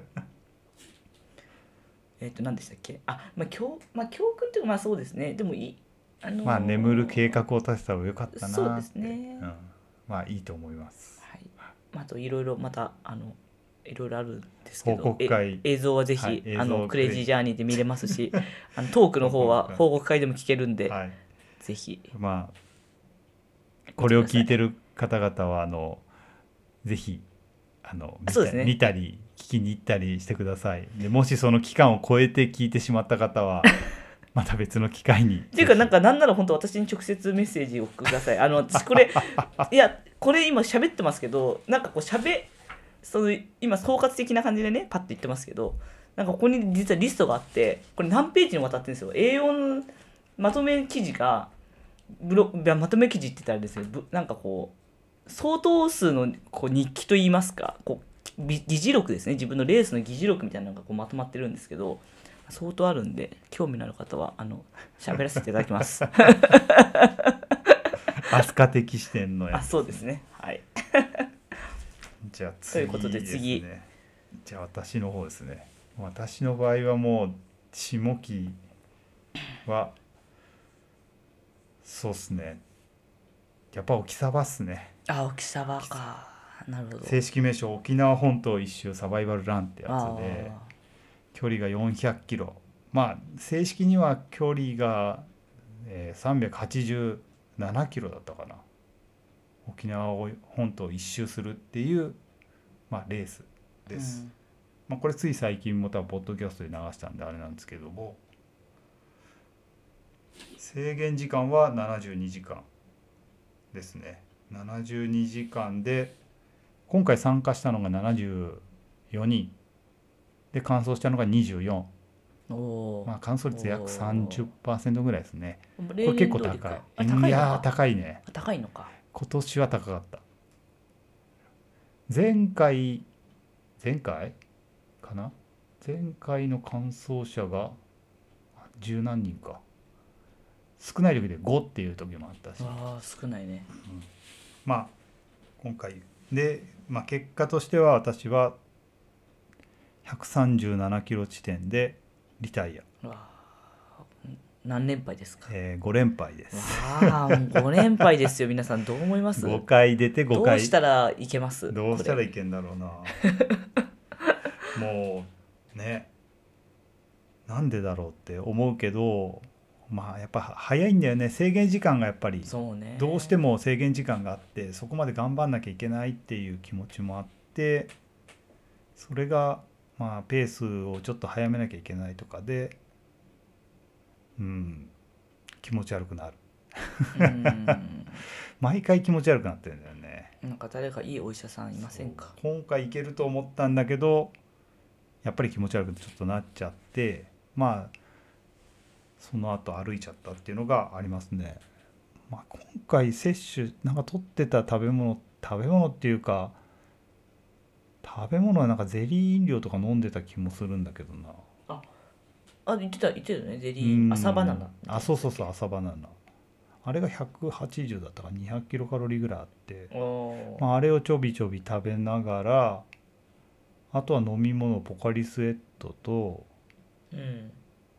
えっと何でしたっけ？あまあ教まあ教訓っていうかまあそうですね。でもいいあのーまあ眠る計画を立てた方がよかったなそうですね。うん、まあいいと思います。はい、まああといろいろまたあのいろいろあるんですけど映像はぜひ、はいあのクレイジージャーニーで見れますし あのトークの方は報告会。でも聞けるんで、はい。ぜひ。まあこれを聞いてる方々はあのぜひあの見たそうですね。見たり聞きに行ったりしてください。でもしその期間を超えて聞いてしまった方は また別の機会にっていうかなんかなんなら本当私に直接メッセージをください。あの私これ いやこれ今喋ってますけどなんかこう喋その今総括的な感じでねパッて言ってますけどなんかここに実はリストがあってこれ何ページにわたってるんですよ。A4 まとめ記事がブロまとめ記事って言ったらですよ。ぶなんかこう相当数のこう日記といいますかこうび議事録ですね。自分のレースの議事録みたいなのがこうまとまってるんですけど相当あるんで興味のある方はあの喋らせていただきます。飛鳥的視点のやあつそうですね。はいじゃあということで次。じゃあ私の方ですね。私の場合はもう下期はそうっすね。やっぱ沖サバっすね。あ沖沢か。なるほど。正式名称沖縄本島一周サバイバルランってやあつで距離が400キロ。まあ正式には距離が、えー387キロだったかな沖縄を本島一周するっていう、まあ、レースーです、うん。まあ、これつい最近も多分ポッドキャストで流したんであれなんですけども制限時間は72時間ですね。72時間で今回参加したのが74人。で完走したのが24、おおまあ、完走率約おー。30%ぐらいですね。ここれ結構高い。いや高いね。高いのか今年は高かった。前回前回かな？前回の完走者が十何人か。少ない時で5っていう時もあったし。ああ少ないね。まあ今回。で、まあ、結果としては私は137キロ地点でリタイア、何連敗ですか？え5連敗です。わあもう5連敗ですよ。皆さんどう思います？5回出て5どう回したらいけます？どうしたらこいけんだろうな。もうね。なんでだろうって思うけどまあやっぱ早いんだよね。制限時間がやっぱり。そうね。どうしても制限時間があってそこまで頑張んなきゃいけないっていう気持ちもあってそれがまあペースをちょっと早めなきゃいけないとかでうん。気持ち悪くなる。うん。毎回気持ち悪くなってるんだよね。なんか誰かいいお医者さんいませんか？今回いけると思ったんだけどやっぱり気持ち悪くちょっとなっちゃってまあその後歩いちゃったっていうのがありますね。まあ、今回摂取なんか取ってた食べ物食べ物っていうか食べ物はなんかゼリー飲料とか飲んでた気もするんだけどな。あ言ってた言ってたよねゼリうん。ー朝バナナあそうそうそう朝バナナ。あれが180だったか200キロカロリーぐらいあって、まあ、あれをちょびちょび食べながらあとは飲み物ポカリスエットとうん。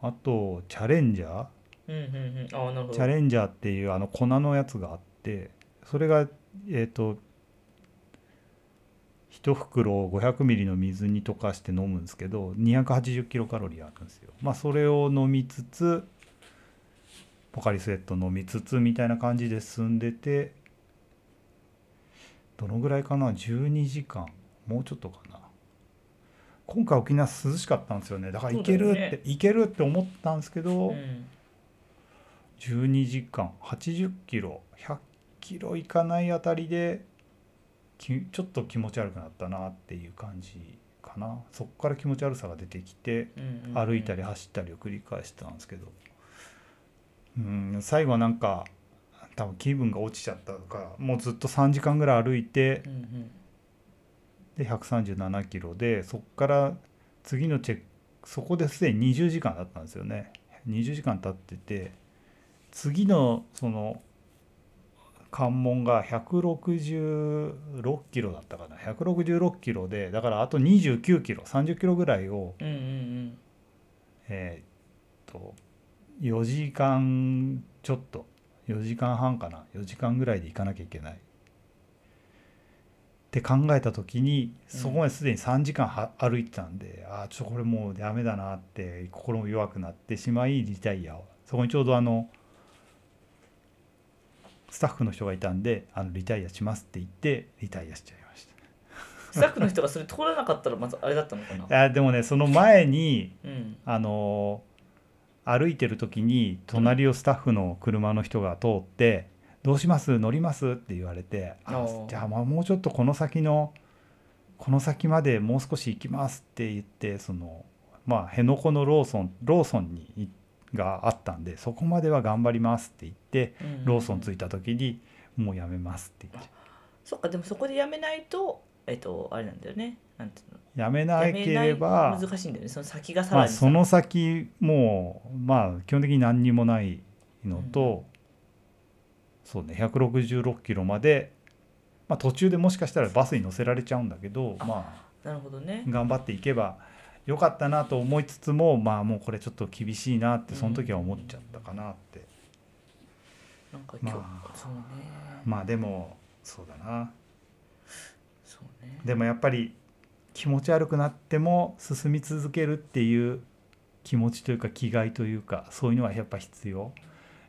あとチャレンジャー。うんうんうん。あなるほど。チャレンジャーっていうあの粉のやつがあってそれがえっ、と1袋を500ミリの水に溶かして飲むんですけど280キロカロリーあるんですよ。まあそれを飲みつつポカリスエット飲みつつみたいな感じで進んでてどのぐらいかな？12時間。もうちょっとかな。今回沖縄涼しかったんですよね。だからいけるって、ね。いけるって思ったんですけど、うん。12時間。80キロ100キロいかないあたりできちょっと気持ち悪くなったなっていう感じかな。そこから気持ち悪さが出てきてうんうん歩いたり走ったりを繰り返してたんですけど。うん最後はなんか多分気分が落ちちゃったのかもうずっと3時間ぐらい歩いてうんうん。で137キロでそこから次のチェックそこですでに20時間だったんですよね。20時間経ってて次のその関門が166キロだったかな。166キロでだからあと29キロ30キロぐらいをうんうんえーっと4時間ちょっと。4時間半かな。4時間ぐらいで行かなきゃいけない。って考えた時にそこまですでに3時間は歩いてたんで、ああちょっとこれもうダメだなって心も弱くなってしまいリタイアを。そこにちょうどあのスタッフの人がいたんであのリタイアしますって言ってリタイアしちゃいましスタッフの人がそれ通らなかったらまずあれだったのかな？たあでもねその前にうん。あの歩いてる時に隣をスタッフの車の人が通って「どうします？乗ります?」って言われて「あじゃあまあもうちょっとこの先のこの先までもう少し行きます」って言ってそのまあ辺野古のローソンローソンにいがあったんでそこまでは頑張りますって言ってうん。うんうんローソン着いた時に「もうやめます」って言って。そっかでもそこでやめないとえっとあれなんだよね。なんていうの。やめなければ難しいんだよね。その先がさまらにさ。あその先もうまあ基本的に何にもないのと、そうね166キロまで、まあ、途中でもしかしたらバスに乗せられちゃうんだけどまなるほどね。あ頑張っていけばよかったなと思いつつもまあもうこれちょっと厳しいなってその時は思っちゃったかなって、なんか今日、まあ。そうね。まあでもそうだな。そうね。でもやっぱり気持ち悪くなっても進み続けるっていう気持ちというか気概というかそういうのはやっぱ必要。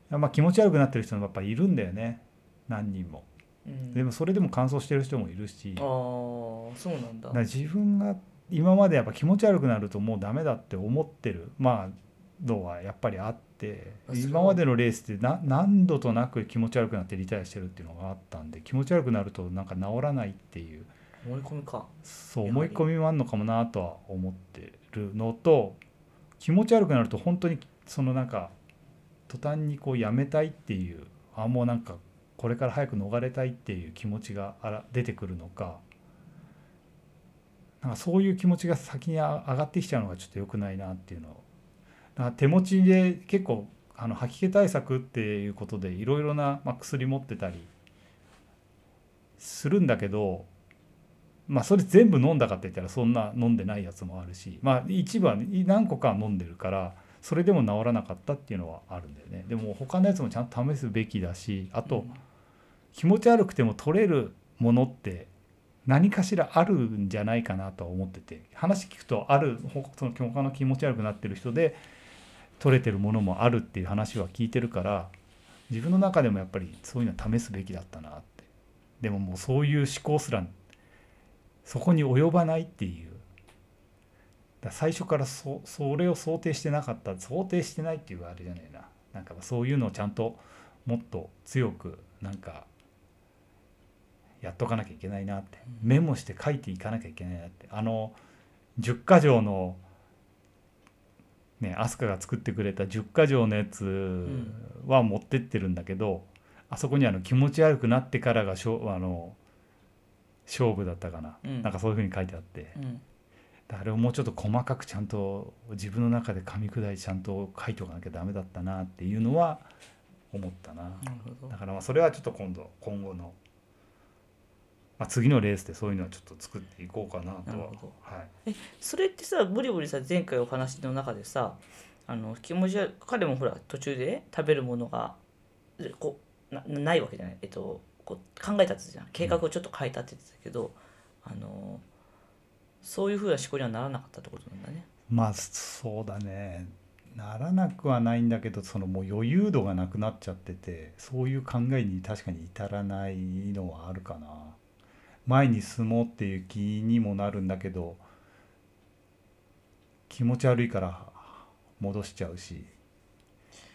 まあ気持ち悪くなってる人もやっぱいるんだよね。何人も。うん。でもそれでも乾燥してる人もいるし。ああそうなんだ。自分が今までやっぱ気持ち悪くなるともうダメだって思ってるまあのはやっぱりあって今までのレースってな何度となく気持ち悪くなってリタイアしてるっていうのがあったんで気持ち悪くなるとなんか治らないっていう。思い込みか。そう思い込みもあるのかもなとは思ってるのと気持ち悪くなると本当にそのなんか途端にこうやめたいっていうあもうなんかこれから早く逃れたいっていう気持ちがあら出てくるのかなんかそういう気持ちが先にあ上がってきちゃうのがちょっと良くないなっていうのをだから手持ちで結構あの吐き気対策っていうことでいろいろな、まあ、薬持ってたりするんだけどまあそれ全部飲んだかって言ったらそんな飲んでないやつもあるしまあ一部は何個か飲んでるからそれでも治らなかったっていうのはあるんだよね。でも他のやつもちゃんと試すべきだしあと気持ち悪くても取れるものって何かしらあるんじゃないかなとは思ってて話聞くとあるその他の気持ち悪くなってる人で取れてるものもあるっていう話は聞いてるから自分の中でもやっぱりそういうのは試すべきだったなって。でももうそういう思考すらそこに及ばないっていう。最初からそそれを想定してなかった想定してないっていうあれじゃないな。なんかそういうのをちゃんともっと強くなんかやっとかなきゃいけないなって。メモして書いていかなきゃいけないなって。あの10か条のね飛鳥が作ってくれた10か条のやつは持ってってるんだけど、あそこにあの気持ち悪くなってからがしょあの勝負だったかな、うん。なんかそういうふうに書いてあって。うん。あれをもうちょっと細かくちゃんと自分の中で噛み砕いてちゃんと書いておかなきゃダメだったなっていうのは思ったな。なるほど。だからまあそれはちょっと今度今後の、まあ、次のレースでそういうのはちょっと作っていこうかなとは。はい、それってさブリブリさ前回お話の中でさあの気持ち悪い彼もほら途中で食べるものがでこうなないわけじゃない、えっと、こう考えたってじゃん。計画をちょっと変えたって言ってたけど、あのそういうふうな思考にはならなかったってことなんだね。まあそうだね。ならなくはないんだけどそのもう余裕度がなくなっちゃっててそういう考えに確かに至らないのはあるかな前に進もうっていう気にもなるんだけど気持ち悪いから戻しちゃうし、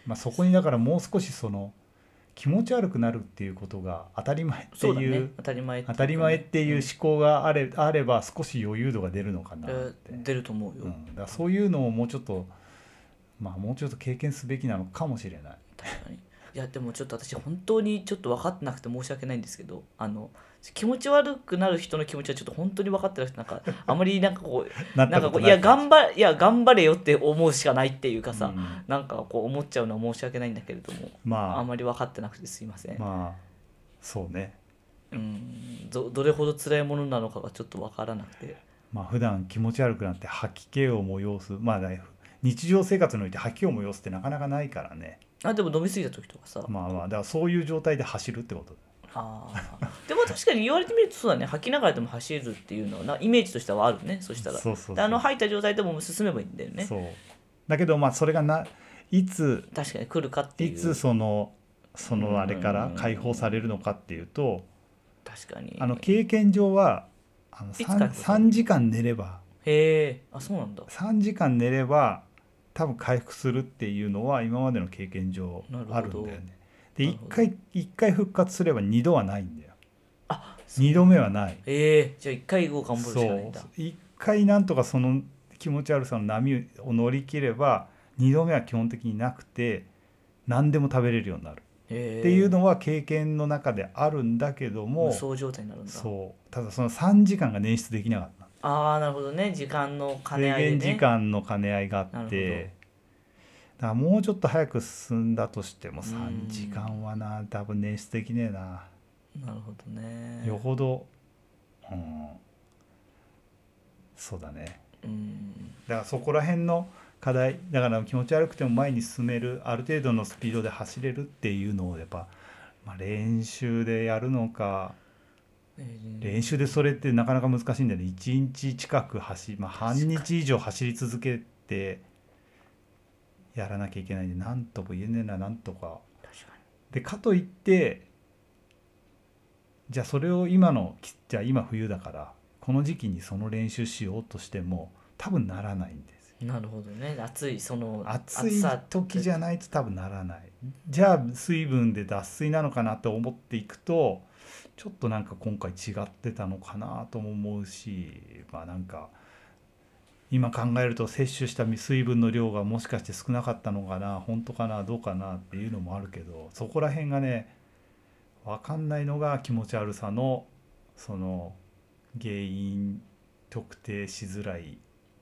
まあ、そこにだからもう少しその気持ち悪くなるっていうことが当たり前っていうね。当たり前当たり前っていう思考があれ,、あれば少し余裕度が出るのかな出ると思うよ、うん、だそういうのをもうちょっとまあもうちょっと経験すべきなのかもしれない。確かに。いやでもちょっと私本当にちょっと分かってなくて申し訳ないんですけどあの気持ち悪くなる人の気持ちはちょっと本当に分かってなくてなんかあまりなんかこう ななんかこういや頑張張いや頑張れよって思うしかないっていうかさ、うん。なんかこう思っちゃうのは申し訳ないんだけれどもまあ。あまり分かってなくてすいません、まあそうね。うん。どどれほど辛いものなのかがちょっと分からなくて。まあ普段気持ち悪くなって吐き気を催す。まあね日常生活において吐き気を催すってなかなかないからね。あでも飲み過ぎた時とかさ、まあまあだからそういう状態で走るってこと。あー。でも確かに言われてみるとそうだね。吐きながらでも走るっていうのはなイメージとしてはあるね。そしたら。そうそうそう。であの吐いた状態でも進めばいいんだよね。そう。だけどまあそれがないつ確かに来るかっていう。いつそのそのあれからうん解放されるのかっていうと確かに。あの経験上はあのいつ解放 3, される？時間寝ればへえ。あそうなんだ。3時間寝れば多分回復するっていうのは今までの経験上あるんだよね。で1なるほど。回一回復活すれば2度はないんだよ。あ2度目はない。ええじゃあ一回後頑張るしかそうないんだ1回なんとかその気持ち悪さの波を乗り切れば2度目は基本的になくて何でも食べれるようになる。っていうのは経験の中であるんだけども無双状態になるんだ。そう。ただその3時間が捻出できなかった。ああなるほどね。時間の兼ね合いで、制限ね、時間の兼ね合いがあなるほど。ってだからもうちょっと早く進んだとしてもうん。3時間はな多分捻出できねえな、なるほどね。よほど、うん、そうだね。うん。だからそこら辺の課題だから気持ち悪くても前に進めるある程度のスピードで走れるっていうのをやっぱ、まあ、練習でやるのかえー。練習でそれってなかなか難しいんだよね。1日近く走、まあ、半日以上走り続けてやらなきゃいけないんでなんとも言えねえななんとか。確かでかといってじゃあそれを今のきじゃあ今冬だからこの時期にその練習しようとしても多分ならないんです。なるほどね。暑いその暑い時じゃないと多分ならない。じゃあ水分で脱水なのかなと思っていくとちょっとなんか今回違ってたのかなとも思うしまあなんか今考えると摂取した水分の量がもしかして少なかったのかな本当かなどうかなっていうのもあるけどそこら辺がね分かんないのが気持ち悪さのその原因特定しづらい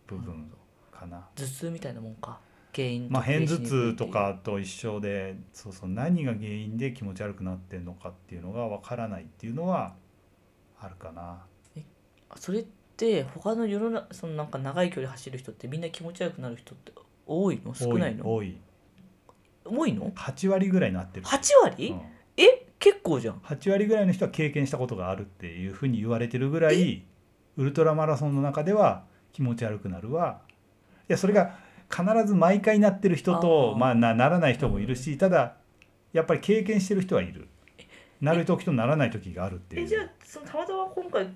部分かな。頭痛みたいなもんか原因まあ、片頭痛とかと一緒でそうそう何が原因で気持ち悪くなってんのかっていうのが分からないっていうのはあるかな。あそれって他の世の中そのなんか長い距離走る人ってみんな気持ち悪くなる人って多いの？少ないの？多い。多いの？8割ぐらいになってる。8割、うん。え？結構じゃん。8割ぐらいの人は経験したことがあるっていうふうに言われてるぐらいウルトラマラソンの中では気持ち悪くなるはいやそれが必ず毎回なってる人とまあ、なならない人もいるしただやっぱり経験してる人はいる。なる時とならない時があるっていう。えじゃあそのたまたま今回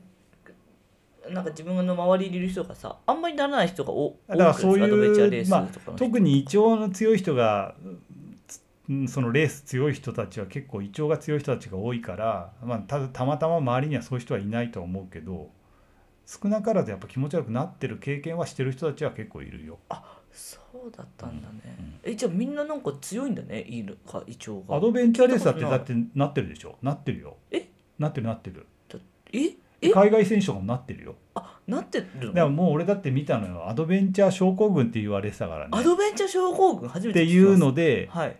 なんか自分の周りにいる人がさあんまりならない人がおだからそういう多くないですアドベンチャーレースまあ特に胃腸の強い人がうんそのレース強い人たちは結構胃腸が強い人たちが多いから、まあ、ただたまたま周りにはそういう人はいないとは思うけど少なからずやっぱ気持ち悪くなってる経験はしてる人たちは結構いるよ。そうだったんだね、うんえじゃあみんななんか強いんだねいいのか胃腸が。アドベンチャーレースだってだってなってるでしょ？なってるよ。え？なってるなってる。ええ？海外選手もなってるよ。あなってるの？でももう俺だって見たのよ。アドベンチャー症候群って言われてたからね。アドベンチャー症候群初めってて聞きますいうのではい。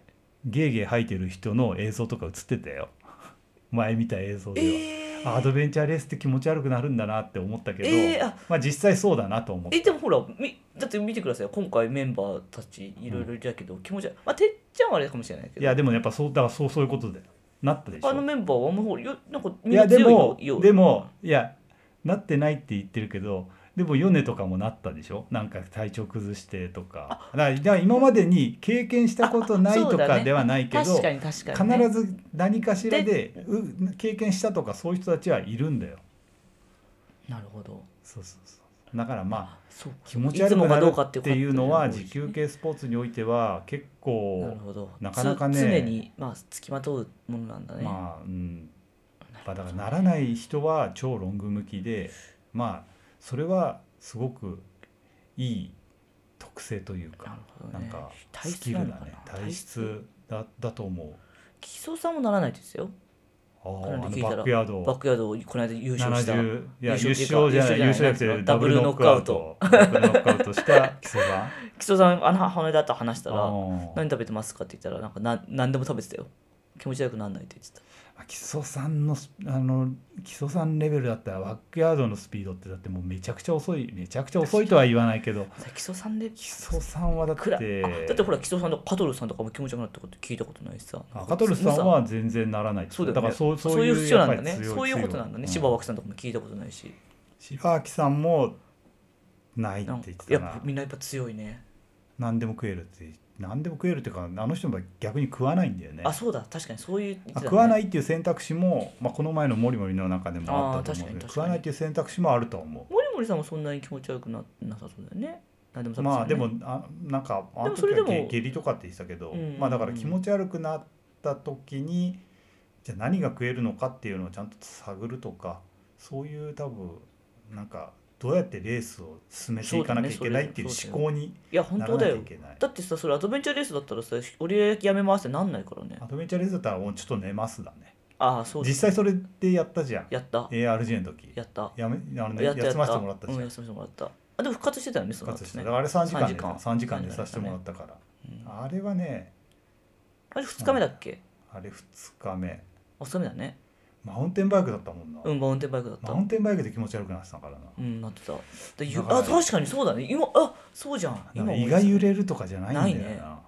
ゲーゲー吐いてる人の映像とか映ってたよ。前見た映像では。えー。あアドベンチャーレースって気持ち悪くなるんだなって思ったけど、えーあ。まあ実際そうだなと思った。えでもほらみだって見てくださいよ。今回メンバーたちいろいろいたけど、気持ち悪い。まあてっちゃんはあれかもしれないけど。いやでもやっぱそうだからそうそういうことだよなったでしょ。他のメンバーはもうほらよなんかみいやでんな強いよでもいやなってないって言ってるけどでもヨネとかもなったでしょ。なんか体調崩してとか。だからだから今までに経験したことないとかではないけど、確かに確かに、ね、必ず何かしらでう経験したとかそういう人たちはいるんだよ。なるほど。そうそうそう。だからまあそうか。気持ち悪くなるっていうのは持久系スポーツにおいては結構なるほど。なかなかね。つ常にまあ付きまとうものなんだね、まあうん。まあだからならない人は超ロング向きでまあそれはすごくいい特性というなかなんか体スキルだね。体質だだと思う。基礎さんもならないですよかなり聞いたらバックヤード。バックヤードをこの間優勝した。70いや優優勝勝じゃない優優勝勝じゃなくてダブルノックアウト。ダブルノックアウトした 基礎が？基礎さんあの羽田と話したら何食べてますかって言ったらなんかな何でも食べてたよ。気持ち悪くならないって言ってた基礎さんのスあの基礎さんレベルだったらバックヤードのスピードってだってもうめちゃくちゃ遅いめちゃくちゃ遅いとは言わないけど基礎さんで基礎さんはだってだってほら基礎さんとかカトルさんとかも気持ち悪くなったこと聞いたことないしさ。赤トルさんは全然ならない。そうだよね。からそうそういう人なんだね。そういうことなんだね。強い柴脇さんとかも聞いたことないし。柴脇さんもないって言ってたな。やっぱみんなやっぱ強いね。何でも食えるって何でも食えるっていうかあの人も逆に食わないんだよね。あそうだ。確かにそういうね。あ食わないっていう選択肢も、まあ、この前のモリモリの中でもあったと思う。食わないっていう選択肢もあると思う。森森さんもそんなに気持ち悪くななさそうだよね。何でもねまあでもあなんかあの時でもそれでもは下下痢とかって言ってたけど、うん。まあだから気持ち悪くなった時にじゃあ何が食えるのかっていうのをちゃんと探るとかそういう多分なんかどうやってレースを進めていかなきゃいけないっていう思考にいや本当だよ。だってさそれアドベンチャーレースだったらさ俺やめますってなんないからね。アドベンチャーレースだったらもうちょっと寝ますだね。ああそうだ。実際それでやったじゃん。やった。ARG の時。やった。やめあのねや休ませてもらったじゃん。うん休ませてもらった。あでも復活してたよね復活してだからあれ3時間で3時間。3時間でさせてもらったから。あれはねあれ2日目だっけ？あれ2日目。あ2日目だねマウンテンバイクだったもんな。うんマウンテンバイクだった。マウンテンバイクで気持ち悪くなってたからな。うんなってた。でゆだからあ確かにそうだね。今あそうじゃん。今か胃が揺れるとかじゃないんだよな。いね。な。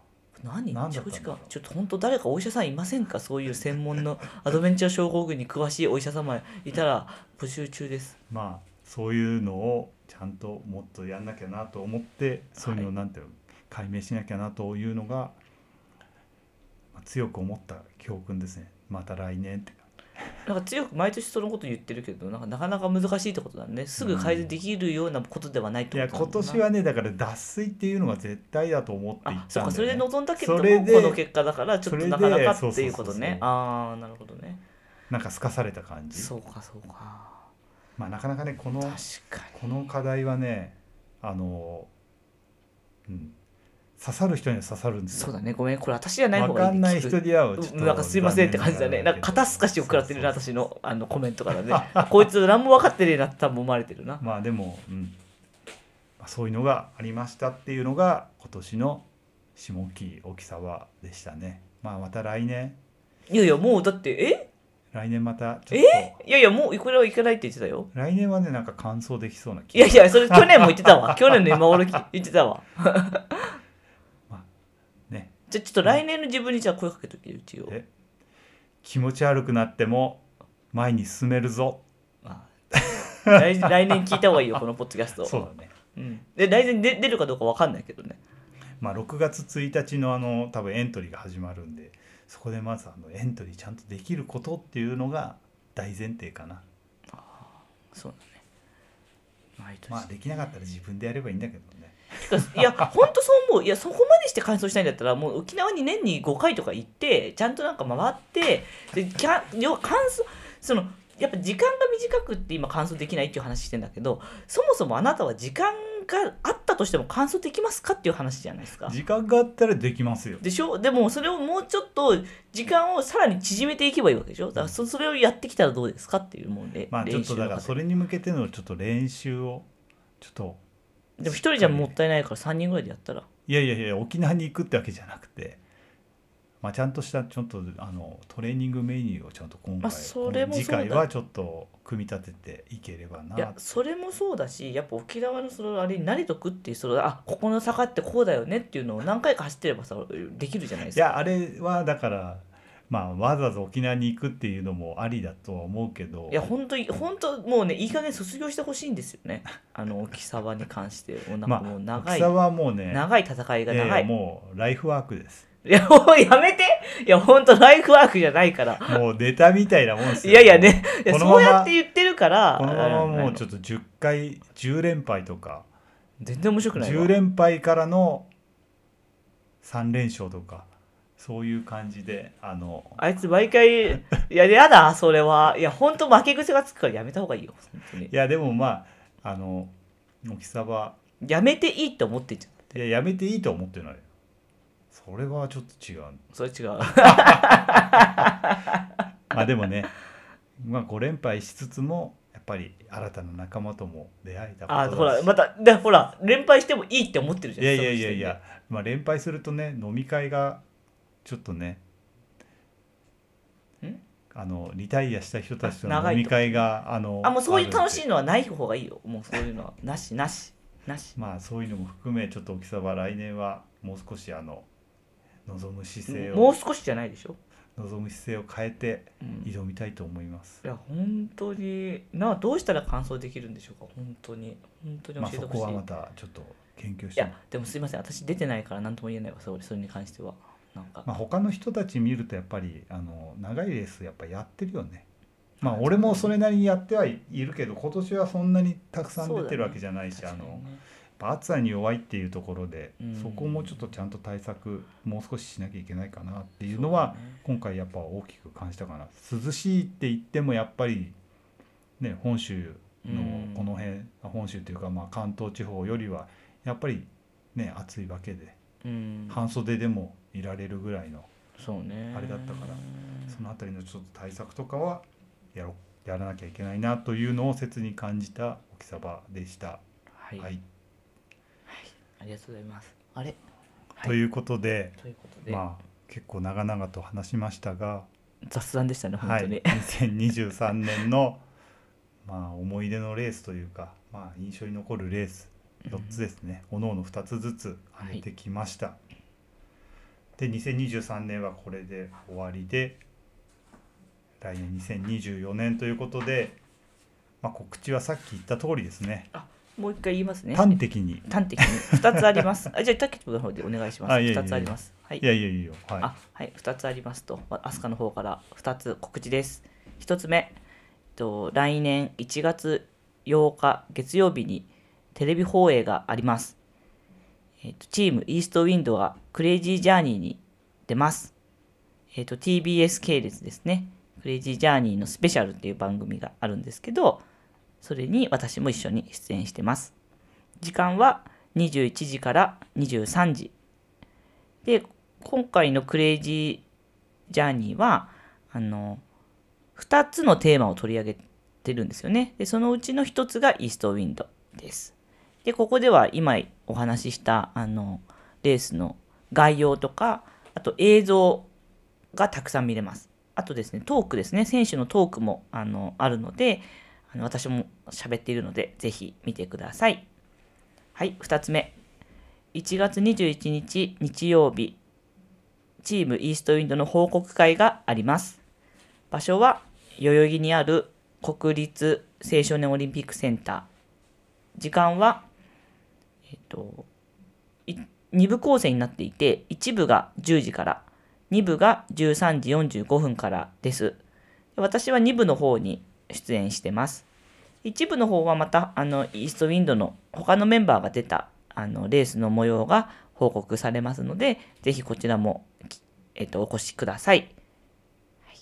何？なんだったんだ長時間ちょっと本当誰かお医者さんいませんか？そういう専門のアドベンチャー症候群に詳しいお医者様いたら募集中です。まあそういうのをちゃんともっとやんなきゃなと思ってそういうのをはいなんていうの解明しなきゃなというのが、まあ強く思った教訓ですね。また来年って。なんか強く毎年そのこと言ってるけどなんかなかなか難しいってことだね。すぐ改善できるようなことではないっていやことな。ん。だな今年はねだから脱水っていうのが絶対だと思っていたんだよ、ね。そうかそれで臨んだけどもこの結果だからちょっとなかなかっていうことね。ああなるほどね。なんかすかされた感じ。そうかそうか。まあなかなかねこのこの課題はねあのうん刺さる人には刺さるんにですよ。そうだねごめんこれ私じゃない方わかんない人にはちょっとなんかすいませんって感じだね。なんか肩透かしを食らってるな、私のあのコメントからね。こいつ何も分かってねえなって多分思われてるな。まあでも、うんまあ、そういうのがありましたっていうのが今年の下期沖沢でしたね。まあまた来年いやいや、もうだって、え？来年またちょっいやいや、もうこれはいかないって言ってたよ。と来年はねなんか完走できそうな気いやいや、それ去年も言ってたわ。去年の今頃言ってたわ。ねじゃあちょっと来年の自分にじゃあ声かけとき一応。え？気持ち悪くなっても前に進めるぞ。まあ、来来年聞いた方がいいよこのポッドキャスト。そうだね。うん、で来年で出るかどうかわかんないけどね。まあ6月1日のあの多分エントリーが始まるんでそこでまずあのエントリーちゃんとできることっていうのが大前提かな。そうだね。毎年、まあできなかったら自分でやればいいんだけどねいや本当そう思う。いやそこまでして完走したいんだったらもう沖縄に年に5回とか行ってちゃんとなんか回ってでキャ要は完走そのやっぱ時間が短くって今完走できないっていう話してんだけどそもそもあなたは時間があったとしても完走できますかっていう話じゃないですか。時間があったらできますよ。でしょ？でもそれをもうちょっと時間をさらに縮めていけばいいわけでしょ？だからそそれをやってきたらどうですかっていうもんで、まあちょっとだからそれれに向けてのちょっと練習をちょっとでも一人じゃもったいないから3人ぐらいでやったら。いやいやいや沖縄に行くってわけじゃなくて、まあ、ちゃんとしたちょっとあのトレーニングメニューをちゃんと今回、まあそれもそうだ。次回はちょっと組み立てていければないやそれもそうだしやっぱ沖縄のそのあれに慣れとくっていうそのあここの坂ってこうだよねっていうのを何回か走ってればさできるじゃないですか。いやあれはだからまあわざわざ沖縄に行くっていうのもありだとは思うけど。いや本当に本当もうねいい加減卒業してほしいんですよね。あの沖沢に関してもうなんまあかもう長い、沖縄はもうね長い戦いが。長い。やもうライフワークです。いやもうやめて。いや本当ライフワークじゃないから。もうネタみたいなもんですいよやいやね。いやこのままそうやって言ってるから。このままもうちょっょっと10回10連敗とか。全然面白くないわ。10連敗からの3連勝とかそういう感じであのあいつ毎回いややだそれは。いや本当負け癖がつくからやめた方がいいよ本当に。いやでもまああの沖沢やめていいって思ってんじゃん。いややめていいと思ってるのよそれはちょっと違う。それ違う。まあでもねまあ5連敗しつつもやっぱり新たな仲間とも出会えたことだし。あほらまたでほら連敗してもいいって思ってるじゃんいやいやいやいや、まあ、連敗するとね飲み会がちょっとねん？あのリタイアした人たちとの飲み会があのあもうそういう楽しいいのはない方がいいよ。もうそういうのはなし。なし。なし。まあそういうのも含めちょっと沖沢来年はもう少しあの望む姿勢をもう少しじゃないでしょ、望む姿勢を変えてうん。挑みたいと思います、いや本当に。などうしたら完走できるんでしょうか？本当に。本当にまあ教えてほしい、そこはまたちょっと研究して。いやでもすいません。私出てないから何とも言えないわ。それそれに関してはなんか、まあ、他の人たち見るとやっぱりあの長いレースやっぱやってるよね。まああ俺もそれなりにやってはいるけど今年はそんなにたくさん出てるわけじゃないし、ね。やっぱ暑さに弱いっていうところで、うん。そこもちょっとちゃんと対策もう少ししなきゃいけないかなっていうのは今回やっぱ大きく感じたかな。涼しいって言ってもやっぱりね本州うん。のこの辺、本州というかまあ関東地方よりはやっぱりね暑いわけで。うん。半袖でもいられるぐらいのあれだったからそのあたりのちょっと対策とかはやろやらなきゃいけないなというのを切に感じた沖沢でした。はい、はい、ありがとうございます。あれ？ということで、ということで、まあ結構長々と話しましたが、雑談でしたね本はい、当に、2023年の まあ思い出のレースというか、まあ、印象に残るレース4つですね、おのおの2つずつ挙げてきました。で2023年はこれで終わりで来年2024年ということで、まあ、告知はさっき言った通りですね。もう一回言いますね。端的に。端的に。2つあります。あじゃあタケットの方でお願いします。あいやいやいや2つあります。はい。いやいやいやはい。あはい。2つありますと。まあ飛鳥の方から2つ告知です。1つ目。と来年1月8日月曜日にテレビ放映があります。えっとチームイーストウィンドがクレイジージャーニーに出ます。えっと TBS 系列ですね。クレイジージャーニーのスペシャルっていう番組があるんですけどそれに私も一緒に出演してます。時間は21時から23時。で今回のクレイジージャーニーはあの2つのテーマを取り上げてるんですよね。でそのうちの1つがイーストウィンドです。でここでは今お話ししたあのレースの概要とかあと映像がたくさん見れます。あとですねトークですね。選手のトークもあのあるのであの私も喋っているのでぜひ見てください。はい2つ目。1月21日日曜日。チームイーストウィンドの報告会があります。場所は代々木にある国立青少年オリンピックセンター。時間はえっ、と2部構成になっていて1部が10時から2部が13時45分からです。私は2部の方に出演してます。一部の方はまたあのイーストウィンドの他のメンバーが出たあのレースの模様が報告されますのでぜひこちらも、えっと、お越しください、はい、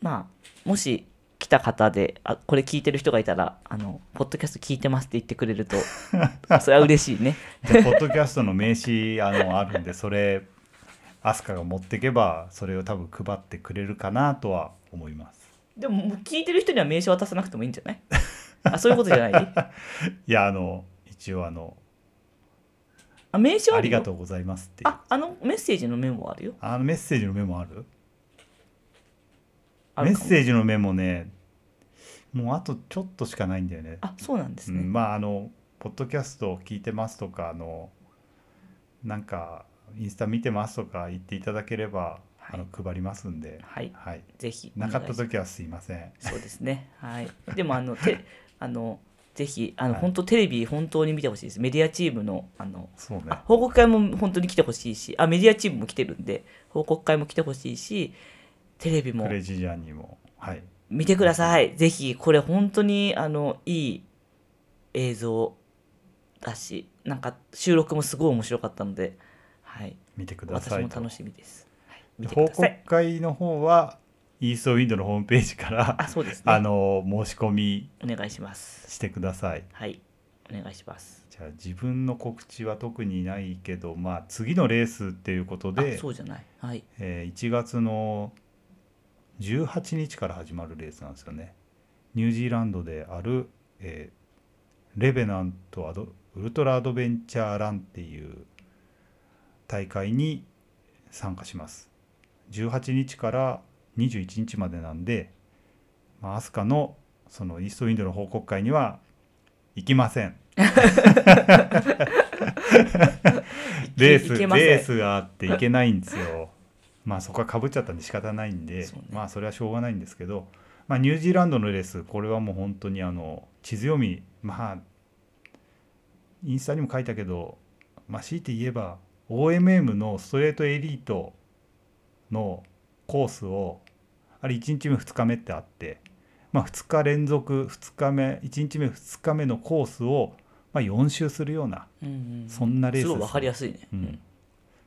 まあもし来た方であこれ聞いてる人がいたらあの「ポッドキャスト聞いてます」って言ってくれると それは嬉しいね。ポッドキャストの名刺 あのあるんでそれ飛鳥が持ってけばそれを多分配ってくれるかなとは思います。でも聞いてる人には名刺渡さなくてもいいんじゃない？あそういうことじゃない？いやあの一応あのあ名刺ありがとうございますって。ああのメッセージのメモあるよ。あのメッセージのメモある？メッセージのメモねもうあとちょっとしかないんだよね。あそうなんですね、うん、まああのポッドキャスト聞いてますとかあのなんかインスタ見てますとか言っていただければあの配りますんで、はい、はい、ぜひなかった時はすいません。そうですね。はい。でもあの てあのぜひあの、はい、本当テレビ本当に見てほしいです。メディアチームのあのそうね。報告会も本当に来てほしいし、あメディアチームも来てるんで報告会も来てほしいし、テレビも。クレジジャーにも。はい。見てください。ぜひこれ本当にあのいい映像だし、なんか収録もすごい面白かったので、はい。見てください。私も楽しみです。報告会の方はイーストウィンドのホームページからあそうです、ね、あの申し込みお願いします。してくださいはい。お願いします。じゃあ自分の告知は特にないけどまあ次のレースっていうことでそうじゃない。はい、えー、1月の18日から始まるレースなんですよねニュージーランドである、えー、レベナントアドウルトラアドベンチャーランっていう大会に参加します18日から21日までなんで、まあ、飛鳥のそのイーストウィンドの報告会には行き ません。レースレースがあって行けないんですよ。まあそこはかぶっちゃったんで仕方ないんで、ね、まあそれはしょうがないんですけど、まあ、ニュージーランドのレースこれはもう本当にあの地図読みまあインスタにも書いたけど、まあ、強いて言えば OMM のストレートエリートのコースをあれ1日目2日目ってあって、まあ、2日連続2日目1日目2日目のコースを、まあ、4周するような、うんうん、そんなレースです、ね、すごい分かりやすいね、うん、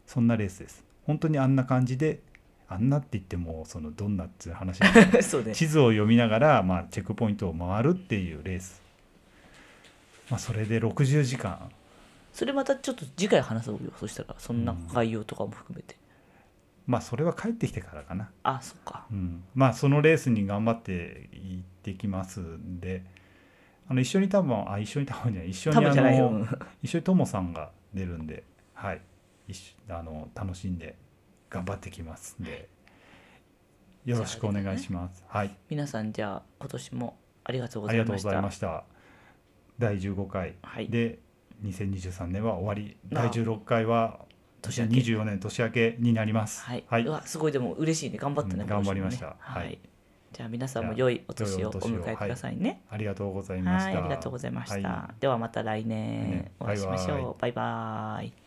そんなレースです本当にあんな感じであんなって言ってもそのどんなっていう話 そう、ね、地図を読みながら、まあ、チェックポイントを回るっていうレース、まあ、それで60時間。それまたちょっと次回話そうよ。そしたらそんな概要とかも含めて、まあそれは帰ってきてからかな。あそっか、うん、まあそのレースに頑張って行ってきますんで。あの一緒に多分あ一緒に多分じゃない一緒にあの一緒にともさんが出るんで。はい。一あの楽しんで頑張ってきますんでよろしくお願いします、ね、はい皆さんじゃあ今年もありがとうございましたありがとうございました第15回で、はい2023年は終わり第16回は年明け24年年明けになります。はい。はい、うわすごいでも嬉しいね頑張ったね。うん、頑張りました。はい。じゃあ皆さんも良いお年をお迎えくださいね。はい、ありがとうございました。ありがとうございました。ではまた来年お会いしましょう。バイバイ。